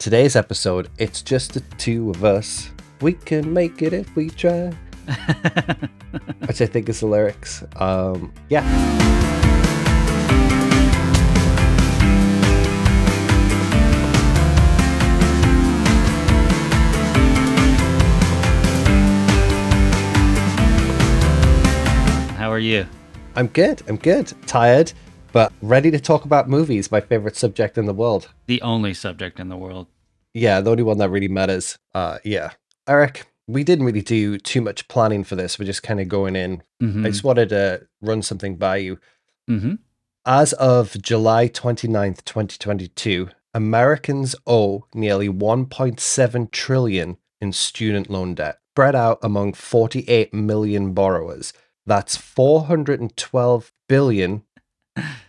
Today's episode, it's just the two of us. We can make it if we try. Which I think is the lyrics. Um, yeah. How are you? I'm good. I'm good. Tired, but ready to talk about movies, my favorite subject in the world. The only subject in the world. Yeah, the only one that really matters. Uh, yeah. Eric, we didn't really do too much planning for this. We're just kind of going in. Mm-hmm. I just wanted to run something by you. mm-hmm. As of July 29th, 2022, Americans owe nearly 1.7 trillion in student loan debt, spread out among 48 million borrowers. That's 412 billion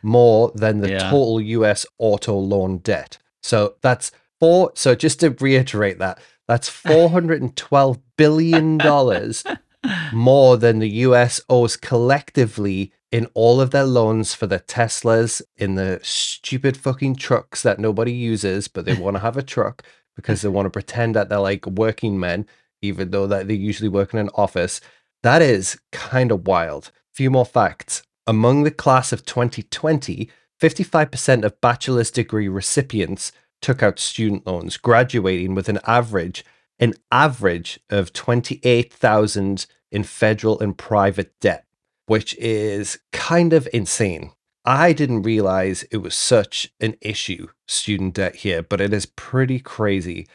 more than the Yeah. total US auto loan debt. So that's four so just to reiterate that, that's 412 billion dollars more than the US owes collectively in all of their loans for the Teslas, in the stupid fucking trucks that nobody uses, but they want to have a truck because they want to pretend that they're like working men, even though that they usually work in an office. That is kind of wild. Few more facts. Among the class of 2020, 55% of bachelor's degree recipients took out student loans, graduating with an average an average of 28,000 in federal and private debt, which is kind of insane. I didn't realize it was such an issue, student debt here, but it is pretty crazy.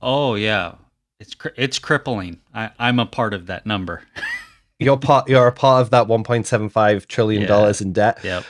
Oh yeah, it's it's crippling. I, I'm a part of that number. You're part you're a part of that 1.75 trillion Yeah. dollars in debt. yep.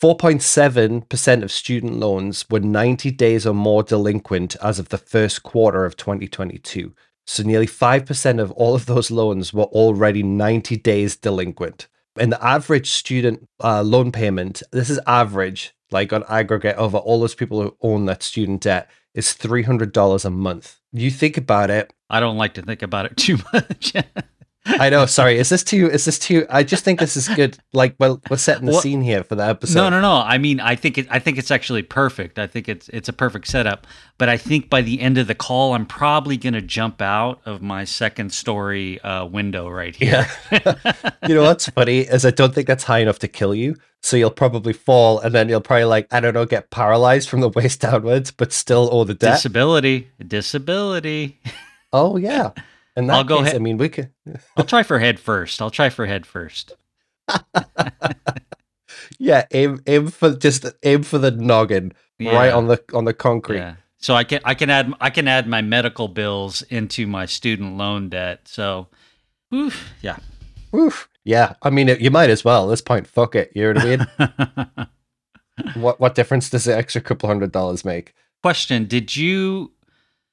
4.7% of student loans were 90 days or more delinquent as of the first quarter of 2022. So nearly 5% of all of those loans were already 90 days delinquent. And the average student uh, loan payment, this is average, like on aggregate over all those people who own that student debt, is $300 a month. You think about it, I don't like to think about it too much. I know. Sorry, is this too? Is this too? I just think this is good. Like, well, we're setting the What- scene here for the episode. no, no, no. I mean, I think it. I think it's actually perfect. I think it's it's a perfect setup. But I think by the end of the call, I'm probably gonna jump out of my second story uh, window right here. Yeah. you know what's funny is I don't think that's high enough to kill you. So you'll probably fall, and then you'll probably like I don't know, get paralyzed from the waist downwards, but still all the debt. Disability, disability. oh yeah. And that I'll go case, ahead- I mean, we could. I'll try for head first. I'll try for head first. Yeah, aim aim for just aim for the noggin right on the on the concrete. Yeah. So I can I can add I can add my medical bills into my student loan debt. So, oof, yeah. Oof. Yeah, I mean, you might as well. At this point, fuck it. You know what I mean? what what difference does the extra couple hundred dollars make? Question: Did you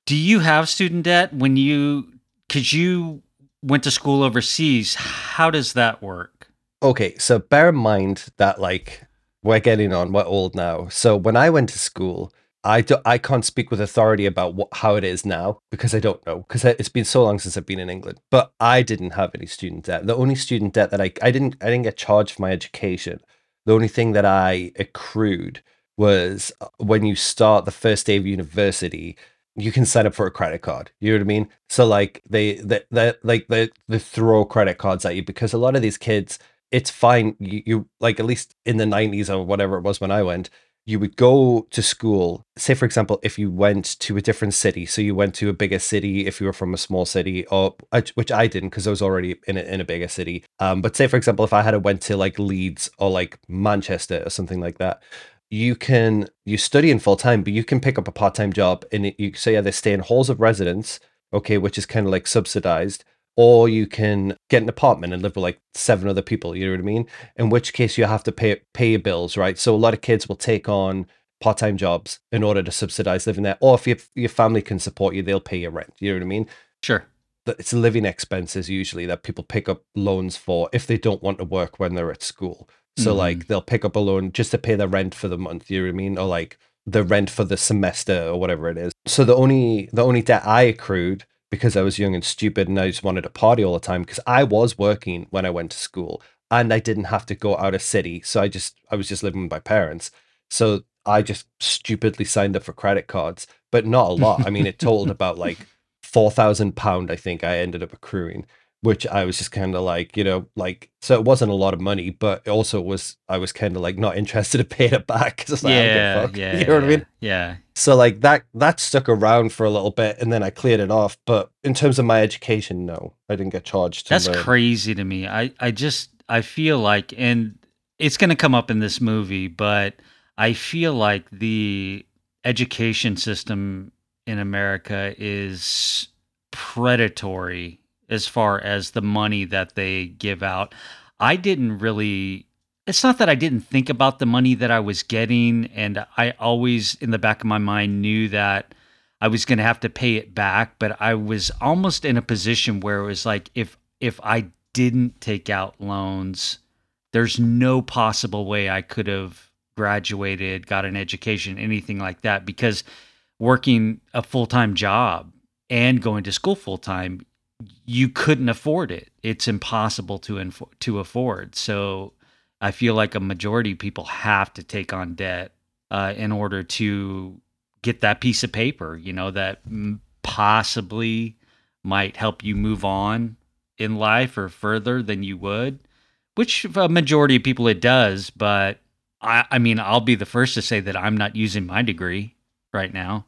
do you have student debt when you because you went to school overseas? How does that work? Okay, so bear in mind that like we're getting on, we're old now. So when I went to school, I do, I can't speak with authority about what, how it is now because I don't know because it's been so long since I've been in England. But I didn't have any student debt. The only student debt that I I didn't I didn't get charged for my education. The only thing that I accrued was uh, when you start the first day of university, you can sign up for a credit card. You know what I mean? So like they they, they like they, they throw credit cards at you because a lot of these kids it's fine. You, you like at least in the nineties or whatever it was when I went, you would go to school. Say for example, if you went to a different city, so you went to a bigger city if you were from a small city, or which I didn't because I was already in a, in a bigger city. Um, but say for example, if I had a went to like Leeds or like Manchester or something like that, you can you study in full time, but you can pick up a part time job and it- you say either stay in halls of residence, okay, which is kind of like subsidized, or you can get an apartment and live with like seven other people. You know what I mean? In which case you have to pay pay your bills, right? So a lot of kids will take on part time jobs in order to subsidize living there, or if your your family can support you, they'll pay your rent. You know what I mean? Sure. it's living expenses usually that people pick up loans for if they don't want to work when they're at school. So Mhm. like they'll pick up a loan just to pay the rent for the month, you know what I mean? Or like the rent for the semester or whatever it is. So the only the only debt I accrued because I was young and stupid and I just wanted to party all the time because I was working when I went to school and I didn't have to go out of city. So I just I was just living with my parents. So I just stupidly signed up for credit cards but not a lot. I mean, it totaled about like four thousand pound. I think I ended up accruing, which I was just kind of like, you know, like so it wasn't a lot of money, but it also was I was kind of like not interested to pay it back because like, yeah, fuck. yeah, you know what I mean? Yeah, So like that that stuck around for a little bit, and then I cleared it off. But in terms of my education, no, I didn't get charged. that's learn. crazy to me. I I just I feel like, and it's going to come up in this movie, but I feel like the education system in America is predatory as far as the money that they give out. I didn't really it's not that I didn't think about the money that I was getting and I always in the back of my mind knew that I was going to have to pay it back, but I was almost in a position where it was like if if I didn't take out loans, there's no possible way I could have graduated, got an education, anything like that because working a full-time job and going to school full-time you couldn't afford it. It's impossible to to afford. So I feel like a majority of people have to take on debt uh, in order to get that piece of paper, you know, that possibly might help you move on in life or further than you would, which a majority of people it does. But I, I mean, I'll be the first to say that I'm not using my degree right now.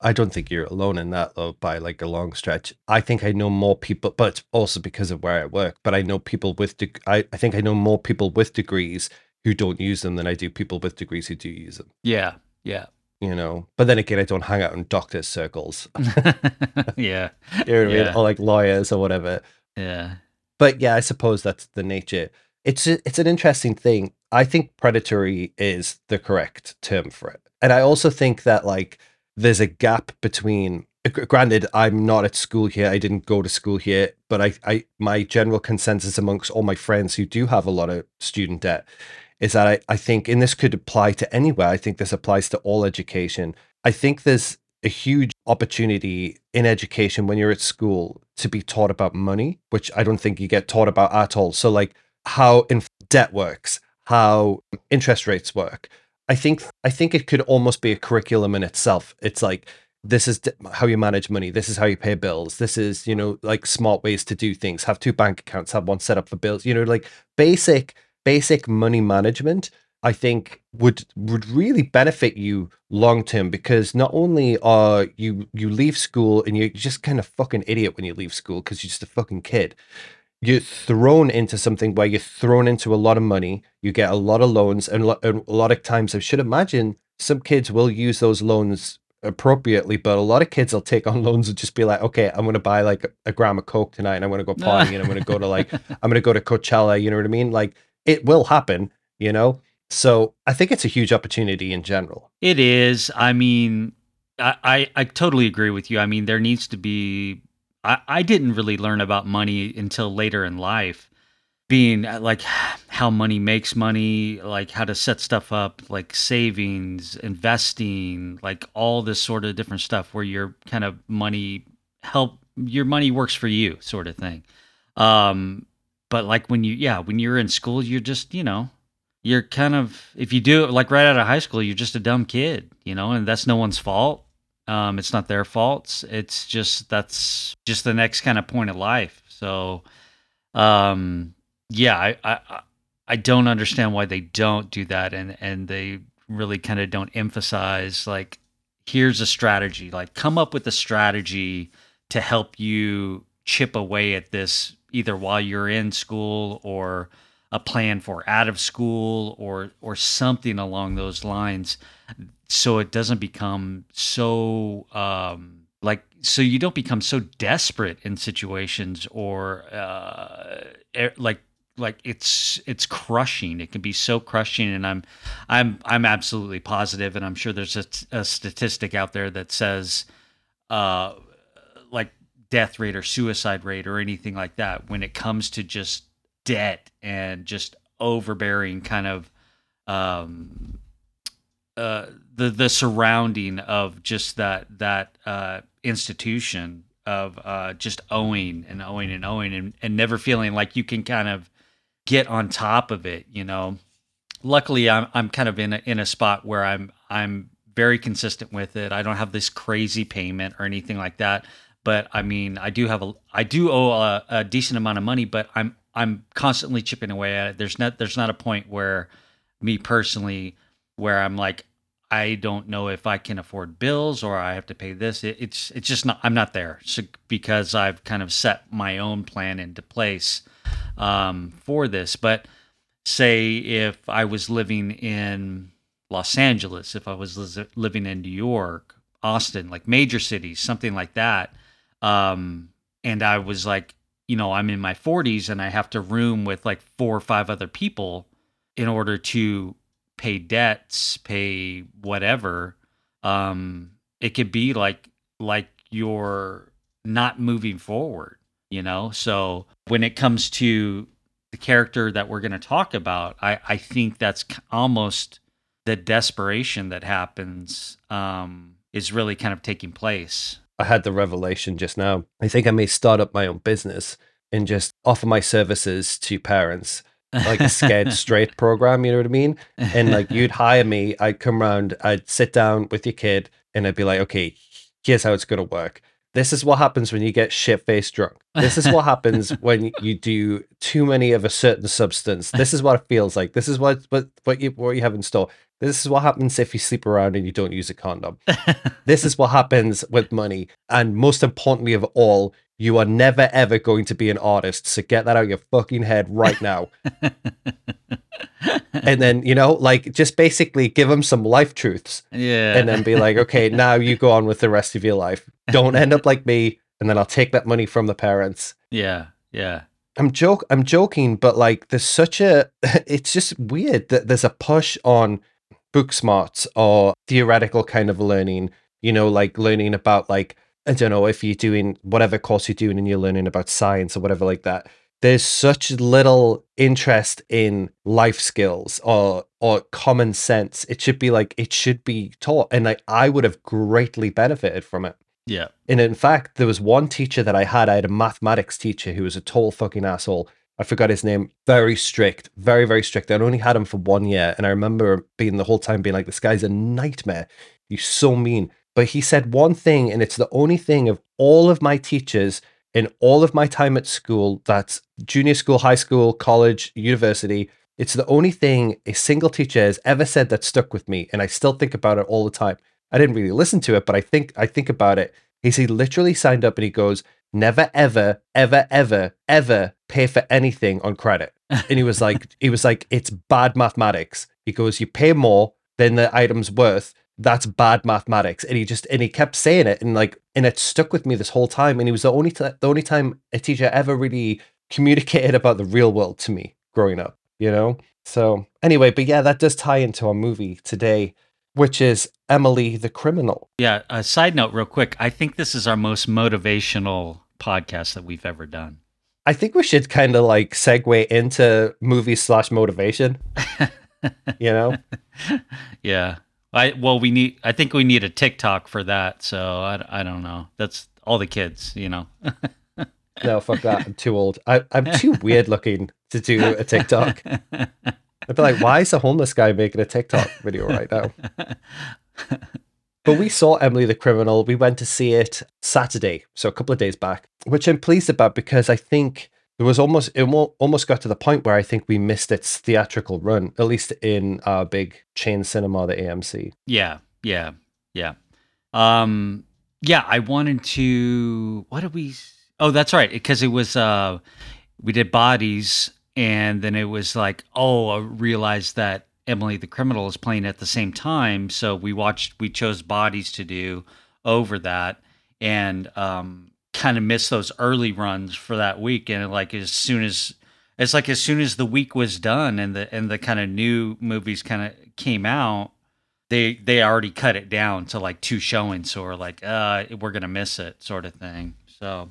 I don't think you're alone in that though by like a long stretch. I think I know more people, but also because of where I work. But I know people with deg- I, I think I know more people with degrees who don't use them than I do people with degrees who do use them. Yeah, yeah, You know, but then again, I don't hang out in doctors' circles, yeah, you know what I mean, or like lawyers or whatever. yeah. But yeah, I suppose that's the nature. It's a, it's an interesting thing. I think predatory is the correct term for it, and I also think that like there's a gap between. Uh, granted, I'm not at school here. I didn't go to school here, but I, I, my general consensus amongst all my friends who do have a lot of student debt is that I, I think, and this could apply to anywhere. I think this applies to all education. I think there's a huge opportunity in education when you're at school to be taught about money, which I don't think you get taught about at all. So, like how in debt works, how interest rates work. I think I think it could almost be a curriculum in itself. It's like this is how you manage money. This is how you pay bills. This is you know like smart ways to do things. Have two bank accounts. Have one set up for bills. You know like basic basic money management. I think would would really benefit you long term because not only are you you leave school and you're just kind of fucking idiot when you leave school because you're just a fucking kid. You're thrown into something where you're thrown into a lot of money. You get a lot of loans, and lo- and a lot of times I should imagine some kids will use those loans appropriately, but a lot of kids will take on loans and just be like, okay, I'm gonna buy like a gram of coke tonight, and I'm gonna go partying, and I'm gonna go to like I'm gonna go to Coachella. You know what I mean? Like it will happen, you know. So I think it's a huge opportunity in general. It is. I mean, I, I, I totally agree with you. I mean, there needs to be. I, I didn't really learn about money until later in life, being uh, like how money makes money, like how to set stuff up, like savings, investing, like all this sort of different stuff where your kind of money help your money works for you, sort of thing. Um, but like when you, yeah, when you're in school, you're just, you know, you're kind of if you do it like right out of high school, you're just a dumb kid, you know, and that's no one's fault. Um, it's not their faults. It's just that's just the next kind of point of life. So, um, yeah, I, I I- don't understand why they don't do that, and and they really kind of don't emphasize like here's a strategy, like come up with a strategy to help you chip away at this either while you're in school or a plan for out of school or or something along those lines so it doesn't become so um like so you don't become so desperate in situations or uh like like it's it's crushing. It can be so crushing and i'm i'm i'm absolutely positive and i'm sure there's a, a statistic out there that says uh like death rate or suicide rate or anything like that when it comes to just debt and just overbearing kind of um uh the the surrounding of just that that uh institution of uh just owing and owing and owing and, and never feeling like you can kind of get on top of it you know luckily i'm i'm kind of in a, in a spot where i'm i'm very consistent with it. I don't have this crazy payment or anything like that. But I mean, I do have a I do owe a, a decent amount of money, but I'm I'm constantly chipping away at it. There's not there's not a point where me personally where I'm like I don't know if I can afford bills or I have to pay this. It, it's it's just not. I'm not there so, because I've kind of set my own plan into place um, for this. But say if I was living in Los Angeles, if I was li- living in New York, Austin, like major cities, something like that, um, and I was like, you know, I'm in my 40s and I have to room with like four or five other people in order to pay debts, pay whatever, um, it could be like like you're not moving forward, you know? So when it comes to the character that we're going to talk about, I, I think that's almost the desperation that happens um, is really kind of taking place. I had the revelation just now. I think I may start up my own business and just offer my services to parents like a scared straight program, you know what I mean? And like you'd hire me, I'd come around, I'd sit down with your kid, and I'd be like, okay, here's how it's gonna work. This is what happens when you get shit faced drunk. This is what happens when you do too many of a certain substance. This is what it feels like. This is what what what you what you have in store. This is what happens if you sleep around and you don't use a condom. this is what happens with money. And most importantly of all, you are never ever going to be an artist. So get that out of your fucking head right now. and then, you know, like just basically give them some life truths. Yeah. And then be like, okay, now you go on with the rest of your life. Don't end up like me. And then I'll take that money from the parents. Yeah. Yeah. I'm joke I'm joking, but like there's such a it's just weird that there's a push on book smarts or theoretical kind of learning, you know, like learning about like I don't know if you're doing whatever course you're doing and you're learning about science or whatever like that. There's such little interest in life skills or or common sense. It should be like it should be taught, and like I would have greatly benefited from it. Yeah. And in fact, there was one teacher that I had. I had a mathematics teacher who was a total fucking asshole. I forgot his name. Very strict, very very strict. I'd only had him for one year, and I remember being the whole time being like, "This guy's a nightmare. He's so mean." But he said one thing, and it's the only thing of all of my teachers in all of my time at school that's junior school, high school, college, university. It's the only thing a single teacher has ever said that stuck with me, and I still think about it all the time. I didn't really listen to it, but I think I think about it. He's he literally signed up and he goes, "Never, ever, ever, ever, ever pay for anything on credit." And he was like, he was like, "It's bad mathematics." He goes, "You pay more than the item's worth." that's bad mathematics and he just and he kept saying it and like and it stuck with me this whole time and he was the only t- the only time a teacher ever really communicated about the real world to me growing up you know so anyway but yeah that does tie into our movie today which is emily the criminal yeah a side note real quick i think this is our most motivational podcast that we've ever done i think we should kind of like segue into movie slash motivation you know yeah I well, we need. I think we need a TikTok for that. So I, I don't know. That's all the kids, you know. no, fuck that. I'm too old. I, I'm too weird looking to do a TikTok. I'd be like, why is a homeless guy making a TikTok video right now? But we saw Emily the Criminal. We went to see it Saturday, so a couple of days back, which I'm pleased about because I think there was almost it almost got to the point where I think we missed its theatrical run, at least in our big chain cinema, the AMC. Yeah, yeah, yeah, um, yeah. I wanted to. What did we? Oh, that's right, because it was uh, we did bodies, and then it was like, oh, I realized that Emily the Criminal is playing at the same time, so we watched. We chose bodies to do over that, and um, kind of missed those early runs for that week. And like as soon as it's like as soon as the week was done and the and the kind of new movies kind of came out they they already cut it down to like two showings. So we're like uh we're gonna miss it sort of thing. So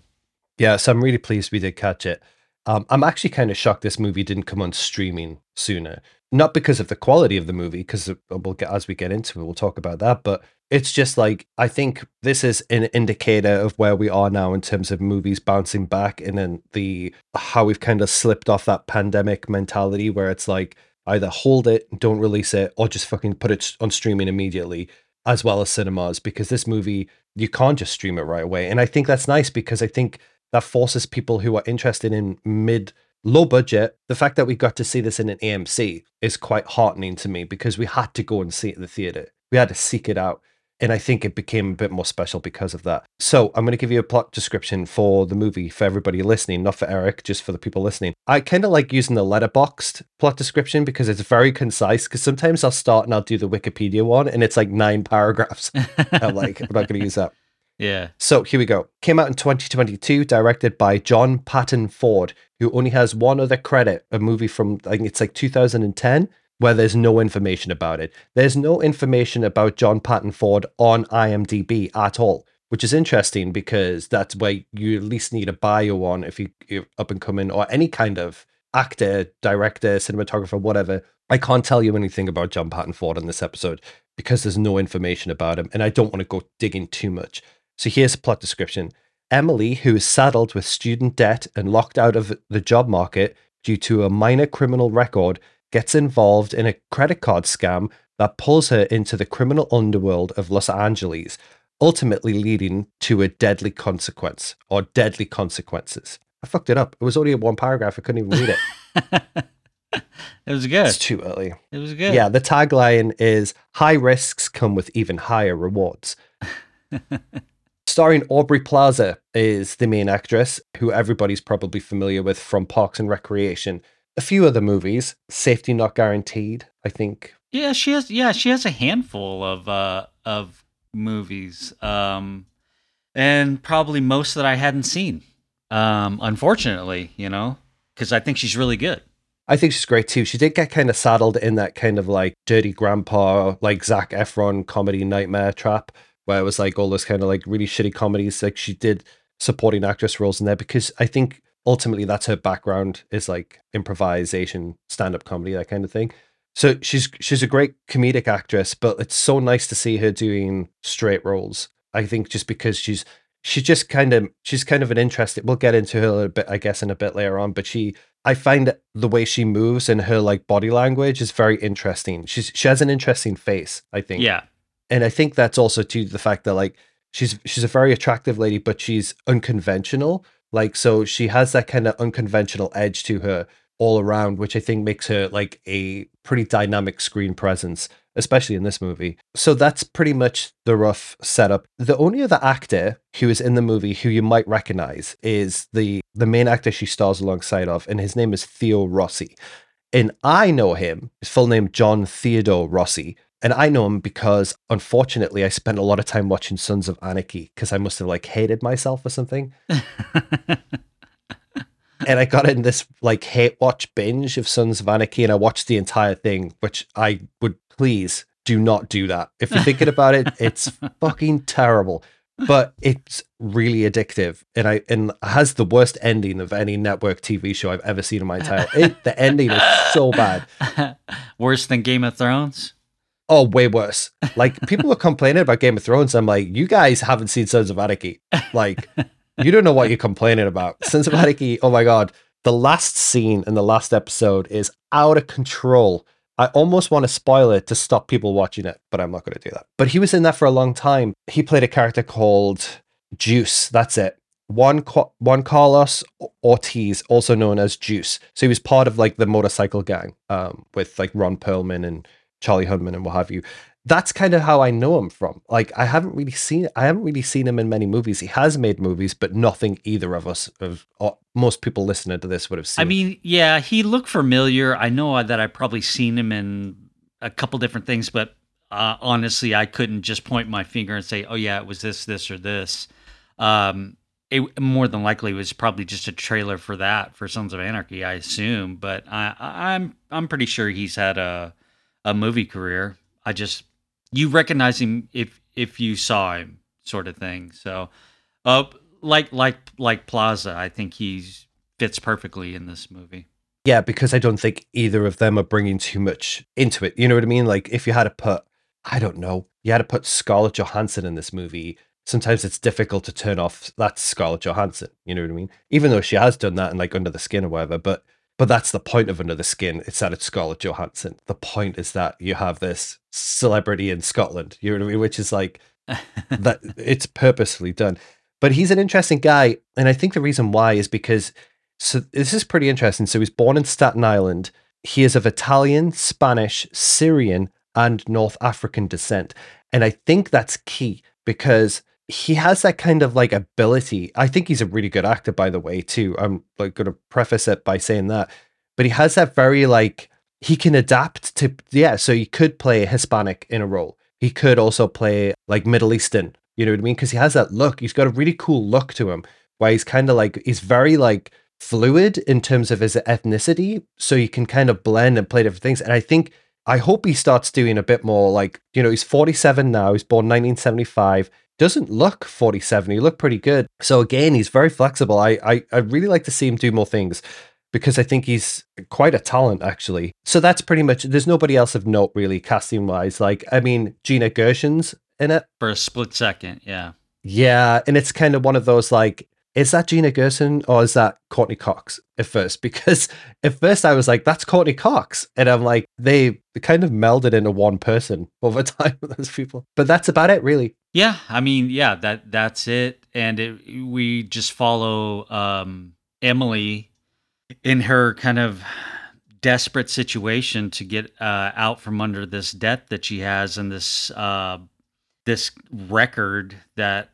yeah so i'm really pleased we did catch it. Um, i'm actually kind of shocked this movie didn't come on streaming sooner not because of the quality of the movie because uh, we'll get as we get into it we'll talk about that but it's just like I think this is an indicator of where we are now in terms of movies bouncing back and then the how we've kind of slipped off that pandemic mentality where it's like either hold it, don't release it, or just fucking put it on streaming immediately. as well as cinemas because this movie you can't just stream it right away. And I think that's nice because I think that forces people who are interested in mid low budget. The fact that we got to see this in an AMC is quite heartening to me because we had to go and see it in the theater. We had to seek it out. And I think it became a bit more special because of that. So I'm going to give you a plot description for the movie for everybody listening, not for Eric, just for the people listening. I kind of like using the Letterboxd plot description because it's very concise. Because sometimes I'll start and I'll do the Wikipedia one and it's like nine paragraphs. I'm like, I'm not going to use that. Yeah. So here we go. Came out in 2022, directed by John Patton Ford, who only has one other credit, a movie from I think it's like 2010 where there's no information about it. There's no information about John Patton Ford on IMDb at all, which is interesting because that's where you at least need a bio on if you, you're up and coming or any kind of actor, director, cinematographer, whatever. I can't tell you anything about John Patton Ford in this episode because there's no information about him and I don't want to go digging too much. So here's a plot description. Emily, who is saddled with student debt and locked out of the job market due to a minor criminal record, gets involved in a credit card scam that pulls her into the criminal underworld of Los Angeles, ultimately leading to a deadly consequence or deadly consequences. I fucked it up. It was only a one paragraph. I couldn't even read it. it was good. It's too early. It was good. Yeah, the tagline is high risks come with even higher rewards. Starring Aubrey Plaza is the main actress, who everybody's probably familiar with from Parks and Recreation a few other movies. Safety Not Guaranteed, I think. Yeah, she has. Yeah, she has a handful of uh, of movies, um, and probably most that I hadn't seen. Um, unfortunately, you know, because I think she's really good. I think she's great too. She did get kind of saddled in that kind of like dirty grandpa, like Zac Efron comedy nightmare trap, where it was like all those kind of like really shitty comedies. Like she did supporting actress roles in there because I think ultimately that's her background is like improvisation, stand up comedy, that kind of thing. So she's she's a great comedic actress, but it's so nice to see her doing straight roles. I think just because she's she's just kind of she's kind of an interesting. We'll get into her a bit, I guess, in a bit later on. But she, I find the way she moves and her like body language is very interesting. She's she has an interesting face. I think. Yeah, and I think that's also due to the fact that like she's she's a very attractive lady, but she's unconventional. Like, so she has that kind of unconventional edge to her all around, which I think makes her like a pretty dynamic screen presence, especially in this movie. So that's pretty much the rough setup. The only other actor who is in the movie who you might recognize is the the main actor she stars alongside of, and his name is Theo Rossi. And I know him, his full name John Theodore Rossi, and I know him because unfortunately I spent a lot of time watching Sons of Anarchy because I must have like hated myself or something. and I got in this like hate watch binge of Sons of Anarchy and I watched the entire thing, which I would please do not do that. If you're thinking about it, it's fucking terrible. But it's really addictive and I and has the worst ending of any network TV show I've ever seen in my entire it, the ending is so bad. Worse than Game of Thrones? Oh, way worse. Like people were complaining about Game of Thrones. I'm like, you guys haven't seen Sons of Anarchy. Like, you don't know what you're complaining about. Sons of Anarchy. Oh my god, the last scene in the last episode is out of control. I almost want to spoil it to stop people watching it, but I'm not going to do that. But he was in that for a long time. He played a character called Juice. That's it. Juan Juan Carlos Ortiz, also known as Juice. So he was part of like the motorcycle gang um, with like Ron Perlman and Charlie Hunnam and what have you. That's kind of how I know him from. Like I haven't really seen I haven't really seen him in many movies. He has made movies, but nothing either of us of most people listening to this would have seen. I mean, yeah, he looked familiar. I know that I've probably seen him in a couple different things, but uh, honestly, I couldn't just point my finger and say, "Oh yeah, it was this, this, or this." Um, it more than likely was probably just a trailer for that for Sons of Anarchy, I assume. But I, I'm I'm pretty sure he's had a a movie career. I just you recognize him if if you saw him, sort of thing. So, uh, like like like Plaza, I think he's fits perfectly in this movie. Yeah, because I don't think either of them are bringing too much into it. You know what I mean? Like if you had to put, I don't know, you had to put Scarlett Johansson in this movie. Sometimes it's difficult to turn off that's Scarlett Johansson. You know what I mean? Even though she has done that in like Under the Skin or whatever, but But that's the point of Under the Skin. It's that it's Scarlett Johansson. The point is that you have this celebrity in Scotland, you know what I mean? Which is like that it's purposefully done. But he's an interesting guy. And I think the reason why is because so this is pretty interesting. So he's born in Staten Island. He is of Italian, Spanish, Syrian, and North African descent. And I think that's key because he has that kind of like ability. I think he's a really good actor, by the way, too. I'm like going to preface it by saying that. But he has that very like he can adapt to yeah. So he could play Hispanic in a role. He could also play like Middle Eastern. You know what I mean? Because he has that look. He's got a really cool look to him, where he's kind of like he's very like fluid in terms of his ethnicity. So he can kind of blend and play different things. And I think I hope he starts doing a bit more like you know he's 47 now. He's born 1975 doesn't look 47. He looked pretty good. So again, he's very flexible. I, I I really like to see him do more things because I think he's quite a talent actually. So that's pretty much there's nobody else of note really casting wise. Like I mean Gina Gershon's in it. For a split second, yeah. Yeah, and it's kind of one of those like is that Gina Gershon or is that Courteney Cox at first? Because at first I was like, that's Courteney Cox. And I'm like, they kind of melded into one person over time, those people. But that's about it, really. Yeah, I mean, yeah, that that's it, and it, we just follow um, Emily in her kind of desperate situation to get uh, out from under this debt that she has and this uh, this record that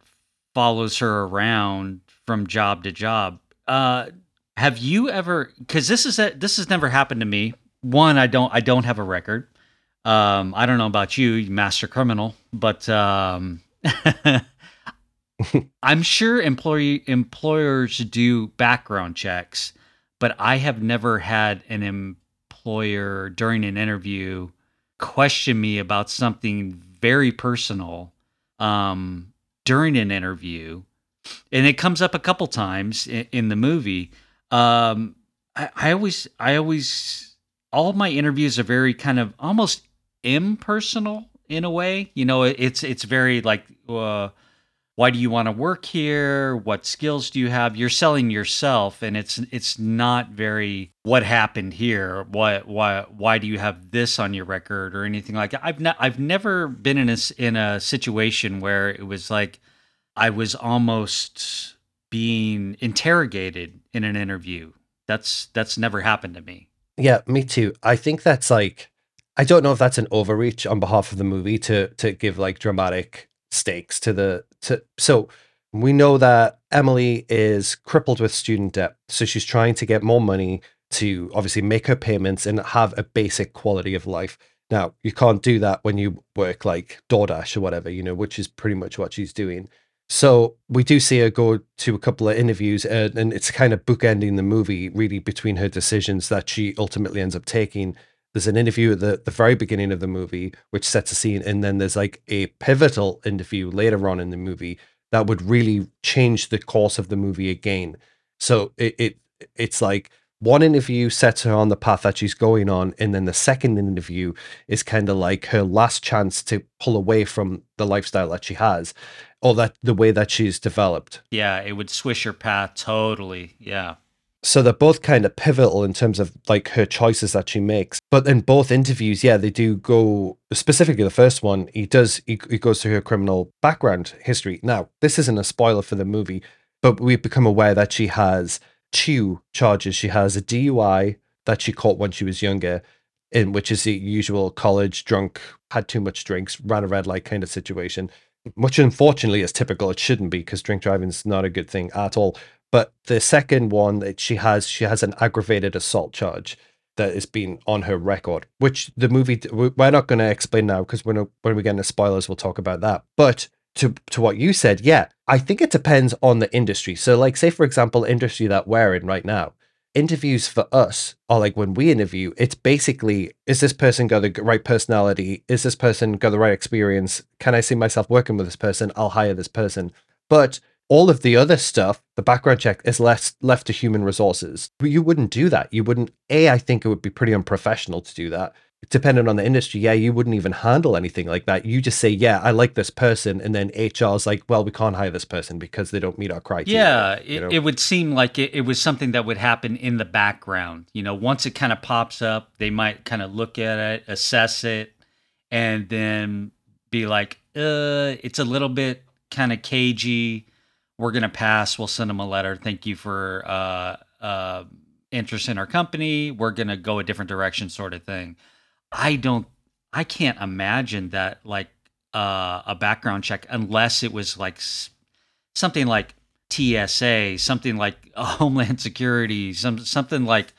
follows her around from job to job. Uh, have you ever? Because this is a, this has never happened to me. One, I don't I don't have a record. Um, I don't know about you, master criminal, but um, I'm sure employee employers do background checks, but I have never had an employer during an interview question me about something very personal um, during an interview, and it comes up a couple times in, in the movie. Um, I, I always, I always, all my interviews are very kind of almost impersonal in a way. You know, it's it's very like, uh, why do you want to work here? What skills do you have? You're selling yourself, and it's it's not very what happened here. Why why why do you have this on your record or anything like that? I've not I've never been in a in a situation where it was like I was almost being interrogated in an interview. That's that's never happened to me. Yeah, me too. I think that's like I don't know if that's an overreach on behalf of the movie to to give like dramatic stakes to the to so we know that Emily is crippled with student debt, so she's trying to get more money to obviously make her payments and have a basic quality of life. Now, you can't do that when you work like DoorDash or whatever, you know, which is pretty much what she's doing. So we do see her go to a couple of interviews, uh, and it's kind of bookending the movie really between her decisions that she ultimately ends up taking there's an interview at the, the very beginning of the movie which sets a scene and then there's like a pivotal interview later on in the movie that would really change the course of the movie again. So it, it it's like one interview sets her on the path that she's going on and then the second interview is kind of like her last chance to pull away from the lifestyle that she has or that the way that she's developed. Yeah it would swish her path totally yeah so they're both kind of pivotal in terms of like her choices that she makes. But in both interviews yeah they do go specifically the first one he does he, he goes through her criminal background history. Now this isn't a spoiler for the movie but we've become aware that she has two charges. She has a dui that she caught when she was younger in which is the usual college drunk had too much drinks ran a red light kind of situation which unfortunately is typical. It shouldn't be because drink driving is not a good thing at all but the second one that she has, she has an aggravated assault charge that has been on her record, which the movie we're not going to explain now because when when we get into spoilers, we'll talk about that. But to to what you said, yeah, I think it depends on the industry. So, like, say for example, industry that we're in right now, interviews for us are like when we interview, it's basically is this person got the right personality? Is this person got the right experience? Can I see myself working with this person? I'll hire this person. But all of the other stuff, the background check is left left to human resources. You wouldn't do that. You wouldn't. A, I think it would be pretty unprofessional to do that. depending on the industry, yeah, you wouldn't even handle anything like that. You just say, yeah, I like this person. And then HR is like, well, we can't hire this person because they don't meet our criteria. Yeah, it, know? it would seem like it, it, was something that would happen in the background. You know, once it kind of pops up, they might kind of look at it, assess it, and then be like, uh, it's a little bit kind of cagey. We're going to pass. We'll send them a letter. Thank you for uh, uh, interest in our company. We're going to go a different direction, sort of thing I don't, I can't imagine that like uh, a background check unless it was like something like TSA, something like Homeland Security, some something like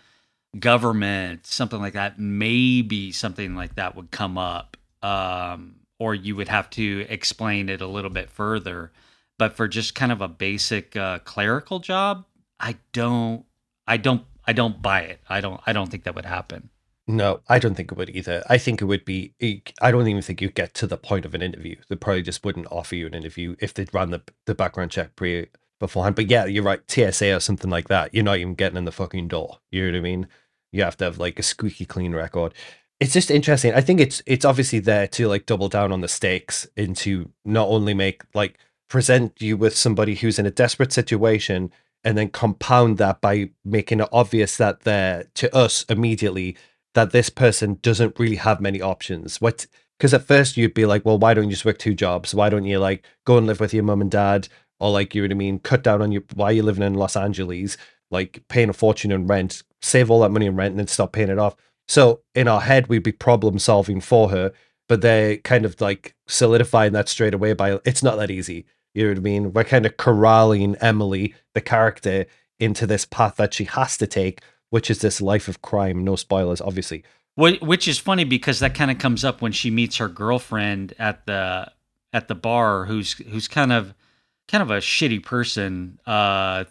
government, something like that. Maybe something like that would come up, um, or you would have to explain it a little bit further. But for just kind of a basic uh, clerical job, I don't, I don't, I don't buy it. I don't, I don't think that would happen. No, I don't think it would either. I think it would be. I don't even think you'd get to the point of an interview. They probably just wouldn't offer you an interview if they'd run the the background check pre beforehand. But yeah, you're right. TSA or something like that. You're not even getting in the fucking door. You know what I mean? You have to have like a squeaky clean record. It's just interesting. I think it's it's obviously there to like double down on the stakes and to not only make like present you with somebody who's in a desperate situation and then compound that by making it obvious that they're to us immediately that this person doesn't really have many options. What because at first you'd be like, well, why don't you just work two jobs? Why don't you like go and live with your mum and dad? Or like you know what I mean, cut down on your why are you living in Los Angeles, like paying a fortune in rent, save all that money in rent and then stop paying it off. So in our head we'd be problem solving for her, but they're kind of like solidifying that straight away by it's not that easy. You know what I mean? We're kind of corralling Emily, the character, into this path that she has to take which is this life of crime. No spoilers, obviously. Which is funny because that kind of comes up when she meets her girlfriend at the at the bar, who's who's kind of kind of a shitty person uh,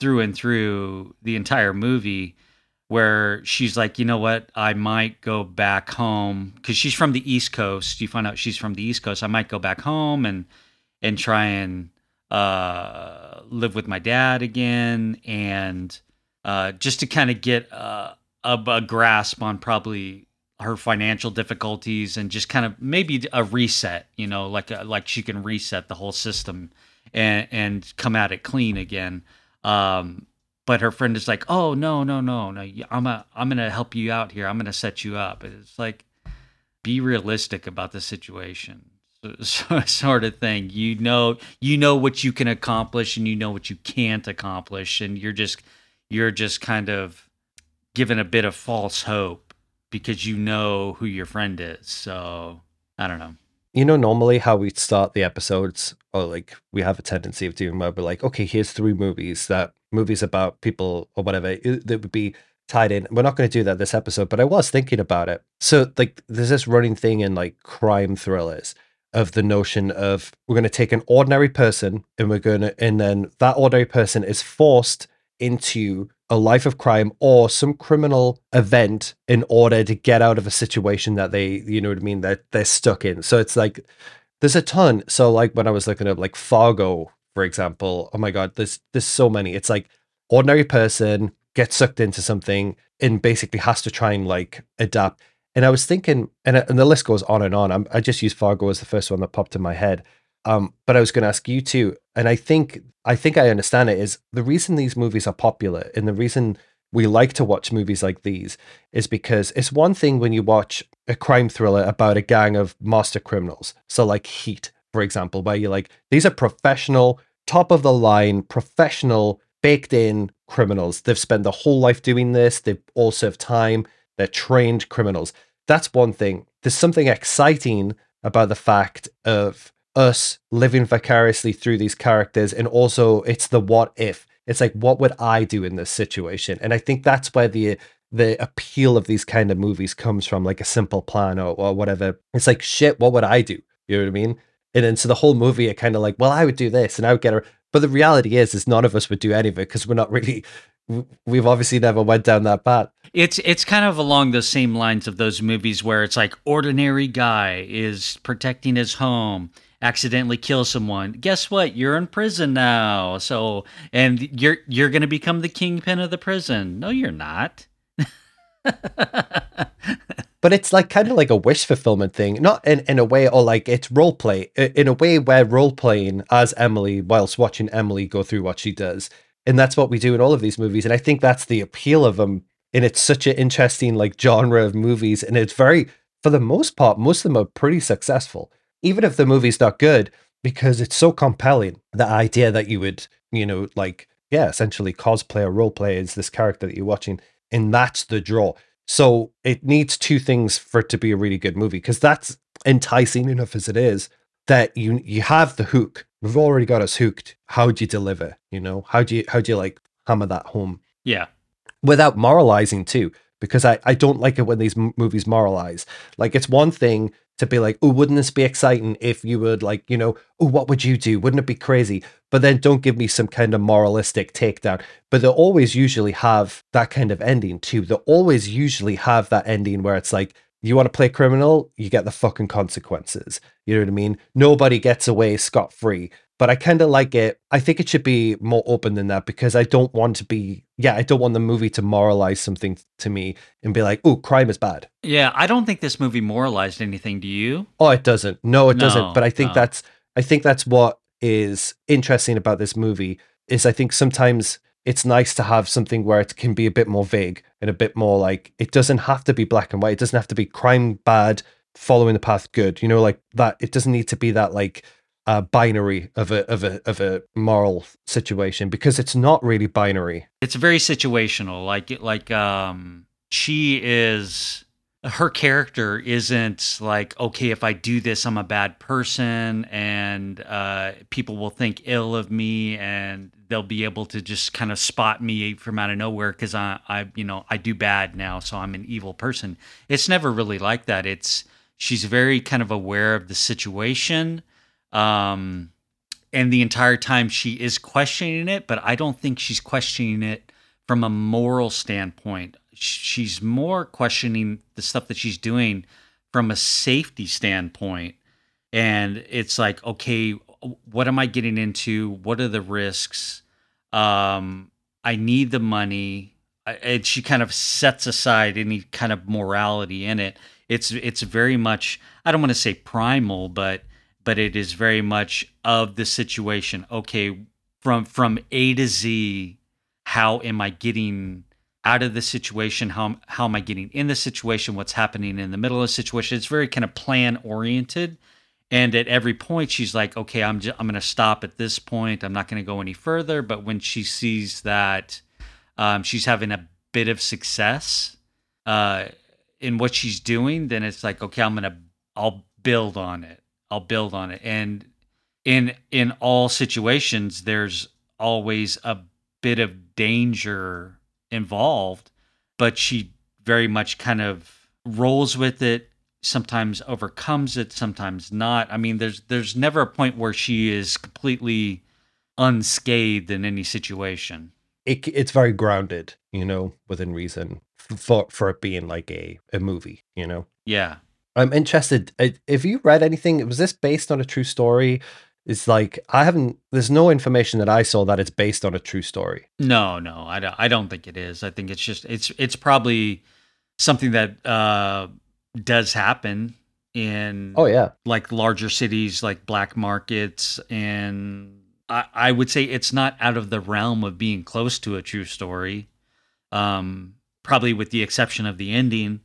through and through the entire movie. Where she's like, you know what, I might go back home because she's from the East Coast. You find out she's from the East Coast. I might go back home and and try and uh, live with my dad again and uh, just to kind of get uh, a, a grasp on probably her financial difficulties and just kind of maybe a reset, you know, like a, like she can reset the whole system and and come at it clean again. Um, but her friend is like, "Oh no, no, no, no! I'm a, I'm gonna help you out here. I'm gonna set you up." It's like, be realistic about the situation, sort of thing. You know, you know what you can accomplish, and you know what you can't accomplish, and you're just you're just kind of given a bit of false hope because you know who your friend is. So I don't know. You know, normally how we start the episodes, or like we have a tendency of doing where we're like, okay, here's three movies that movies about people or whatever that would be tied in. We're not going to do that this episode, but I was thinking about it. So, like, there's this running thing in like crime thrillers of the notion of we're going to take an ordinary person and we're going to, and then that ordinary person is forced into a life of crime or some criminal event in order to get out of a situation that they, you know what I mean, that they're stuck in. So it's like there's a ton. So like when I was looking at like Fargo, for example, oh my god, there's there's so many. It's like ordinary person gets sucked into something and basically has to try and like adapt. And I was thinking, and, and the list goes on and on. I'm, I just used Fargo as the first one that popped in my head. Um, but I was going to ask you too, and I think I think I understand it. Is the reason these movies are popular, and the reason we like to watch movies like these, is because it's one thing when you watch a crime thriller about a gang of master criminals. So like Heat, for example, where you're like, these are professional, top of the line, professional, baked in criminals. They've spent their whole life doing this. They've all served time. They're trained criminals. That's one thing. There's something exciting about the fact of us living vicariously through these characters and also it's the what if. It's like what would i do in this situation? And i think that's where the the appeal of these kind of movies comes from like a simple plan or, or whatever. It's like shit what would i do? You know what i mean? And then so the whole movie are kind of like well i would do this and i would get her but the reality is is none of us would do any of it because we're not really we've obviously never went down that path it's it's kind of along the same lines of those movies where it's like ordinary guy is protecting his home accidentally kill someone, guess what? You're in prison now. So, and you're you're going to become the kingpin of the prison. No, you're not. but it's like kind of like a wish fulfillment thing, not in, in a way, or like it's role play in a way where role playing as Emily whilst watching Emily go through what she does. And that's what we do in all of these movies. And I think that's the appeal of them. And it's such an interesting like genre of movies. And it's very, for the most part, most of them are pretty successful. Even if the movie's not good, because it's so compelling. The idea that you would, you know, like, yeah, essentially cosplay or role play as this character that you're watching. And that's the draw. So it needs two things for it to be a really good movie because that's enticing enough as it is that you you have the hook. We've already got us hooked. How do you deliver? You know, how do you how do you like hammer that home? Yeah. Without moralizing too, because I, I don't like it when these m- movies moralize. Like it's one thing to be like, oh, wouldn't this be exciting if you would like, you know, oh, what would you do? Wouldn't it be crazy? But then don't give me some kind of moralistic takedown. But they'll always usually have that kind of ending too. They'll always usually have that ending where it's like, you want to play criminal, you get the fucking consequences. You know what I mean? Nobody gets away scot free. But I kind of like it. I think it should be more open than that because I don't want to be, yeah, I don't want the movie to moralize something to me and be like, oh, crime is bad. Yeah, I don't think this movie moralized anything. Do you? Oh, it doesn't. No, it No, doesn't. But I think no. that's, I think that's what is interesting about this movie is I think sometimes it's nice to have something where it can be a bit more vague and a bit more like it doesn't have to be black and white. It doesn't have to be crime bad, following the path good. You know, like that. It doesn't need to be that like uh, binary of a of a of a moral situation because it's not really binary. It's very situational. Like like um she is her character isn't like okay if I do this I'm a bad person and uh people will think ill of me and they'll be able to just kind of spot me from out of nowhere cuz I I you know I do bad now so I'm an evil person. It's never really like that. It's she's very kind of aware of the situation um and the entire time she is questioning it, but I don't think she's questioning it from a moral standpoint. She's more questioning the stuff that she's doing from a safety standpoint. And it's like, okay, what am I getting into? What are the risks? Um, I need the money. And she kind of sets aside any kind of morality in it. It's it's very much I don't want to say primal, but but it is very much of the situation. Okay, from from A to Z, how am I getting out of the situation? How how am I getting in the situation? What's happening in the middle of the situation? It's very kind of plan oriented. And at every point, she's like, "Okay, I'm just, I'm going to stop at this point. I'm not going to go any further." But when she sees that um, she's having a bit of success uh, in what she's doing, then it's like, "Okay, I'm going to I'll build on it. I'll build on it." And in in all situations, there's always a bit of danger involved, but she very much kind of rolls with it sometimes overcomes it sometimes not i mean there's there's never a point where she is completely unscathed in any situation It, it's very grounded, you know, within reason for for it being like a a movie. You know, yeah I'm interested. Have you read anything? Was this based on a true story? It's like I haven't. There's no information that I saw that it's based on a true story. no no i don't, I don't think it is i think it's just it's it's probably something that uh does happen in Oh yeah, like larger cities like black markets and I, I would say it's not out of the realm of being close to a true story um probably with the exception of the ending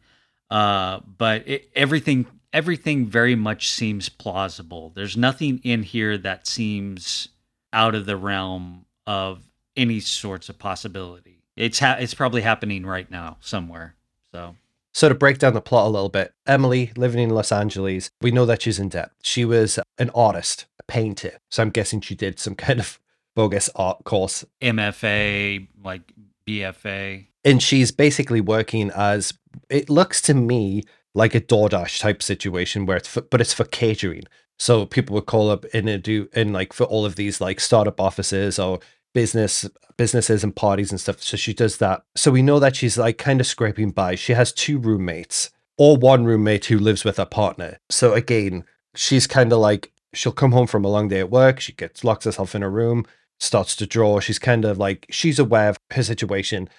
uh but it, everything everything very much seems plausible there's nothing in here that seems out of the realm of any sorts of possibility it's ha- it's probably happening right now somewhere so So to break down the plot a little bit, Emily living in Los Angeles, we know that she's in debt. She was an artist, a painter. So I'm guessing she did some kind of bogus art course. mfa like bfa And she's basically working as it looks to me like a DoorDash type situation where it's for, but it's for catering. So people would call up in and do in like for all of these like startup offices or business businesses and parties and stuff. So she does that. So we know that she's like kind of scraping by. She has two roommates or one roommate who lives with her partner. So again, she's kind of like she'll come home from a long day at work. She gets locks herself in a room, starts to draw. She's kind of like she's aware of her situation.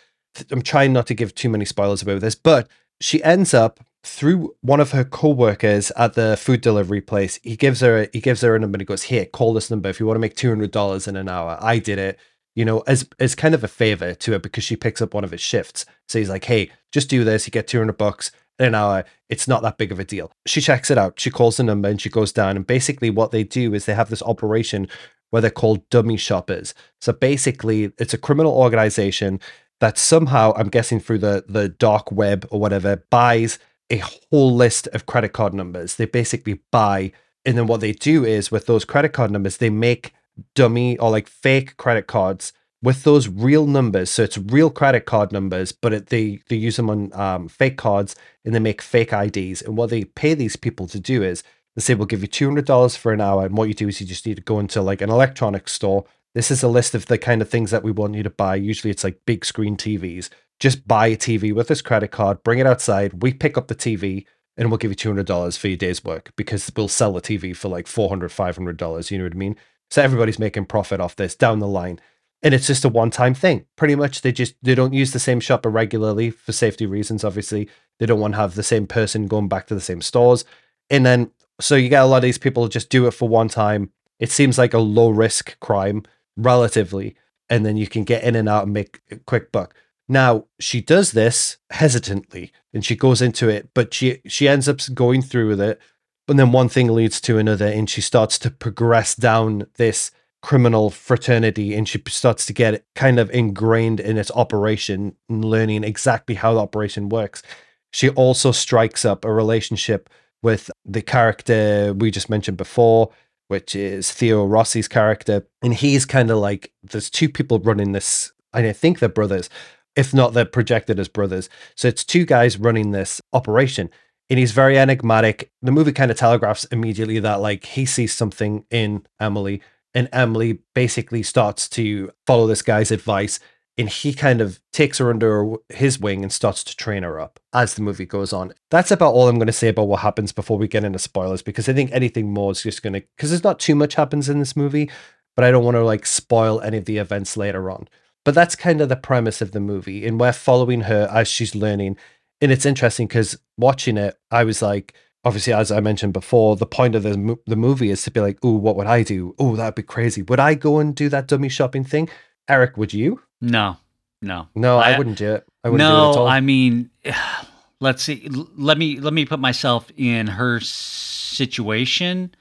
I'm trying not to give too many spoilers with this, but she ends up through one of her co-workers at the food delivery place. He gives her he gives her a number and he goes, "Here, call this number if you want to make two hundred dollars in an hour." I did it, you know, as as kind of a favor to her because she picks up one of his shifts. So he's like, "Hey, just do this. You get two hundred bucks." in an hour, it's not that big of a deal. She checks it out. She calls the number and she goes down. And basically, what they do is they have this operation where they're called dummy shoppers. So basically, it's a criminal organization that somehow, I'm guessing through the, the dark web or whatever, buys a whole list of credit card numbers. They basically buy, and then what they do is with those credit card numbers, they make dummy or like fake credit cards with those real numbers. So it's real credit card numbers, but it, they they use them on um, fake cards and they make fake IDs. And what they pay these people to do is they say we'll give you two hundred dollars for an hour, and what you do is you just need to go into like an electronics store. This is a list of the kind of things that we want you to buy. Usually it's like big screen TVs. Just buy a TV with this credit card, bring it outside. We pick up the TV and we'll give you $200 for your day's work because we'll sell the TV for like $400, $500. You know what I mean? So everybody's making profit off this down the line and it's just a one-time thing pretty much they just they don't use the same shopper regularly for safety reasons obviously they don't want to have the same person going back to the same stores and then so you get a lot of these people just do it for one time it seems like a low risk crime relatively and then you can get in and out and make a quick buck now she does this hesitantly and she goes into it but she she ends up going through with it but then one thing leads to another and she starts to progress down this criminal fraternity and she starts to get kind of ingrained in its operation and learning exactly how the operation works. She also strikes up a relationship with the character we just mentioned before, which is Theo Rossi's character. And he's kind of like there's two people running this, and I think they're brothers, if not they're projected as brothers. So it's two guys running this operation. And he's very enigmatic. The movie kind of telegraphs immediately that like he sees something in Emily and Emily basically starts to follow this guy's advice and he kind of takes her under his wing and starts to train her up as the movie goes on. That's about all I'm going to say about what happens before we get into spoilers because I think anything more is just going to because there's not too much happens in this movie, but I don't want to like spoil any of the events later on. But that's kind of the premise of the movie, and we're following her as she's learning. And it's interesting because watching it, I was like, obviously, as I mentioned before, the point of the the movie is to be like, "Oh, what would I do? Oh, that'd be crazy. Would I go and do that dummy shopping thing?" Eric, would you? No, no, no. I, I wouldn't do it. I wouldn't no, do it at all. I mean, let's see. Let me let me put myself in her situation.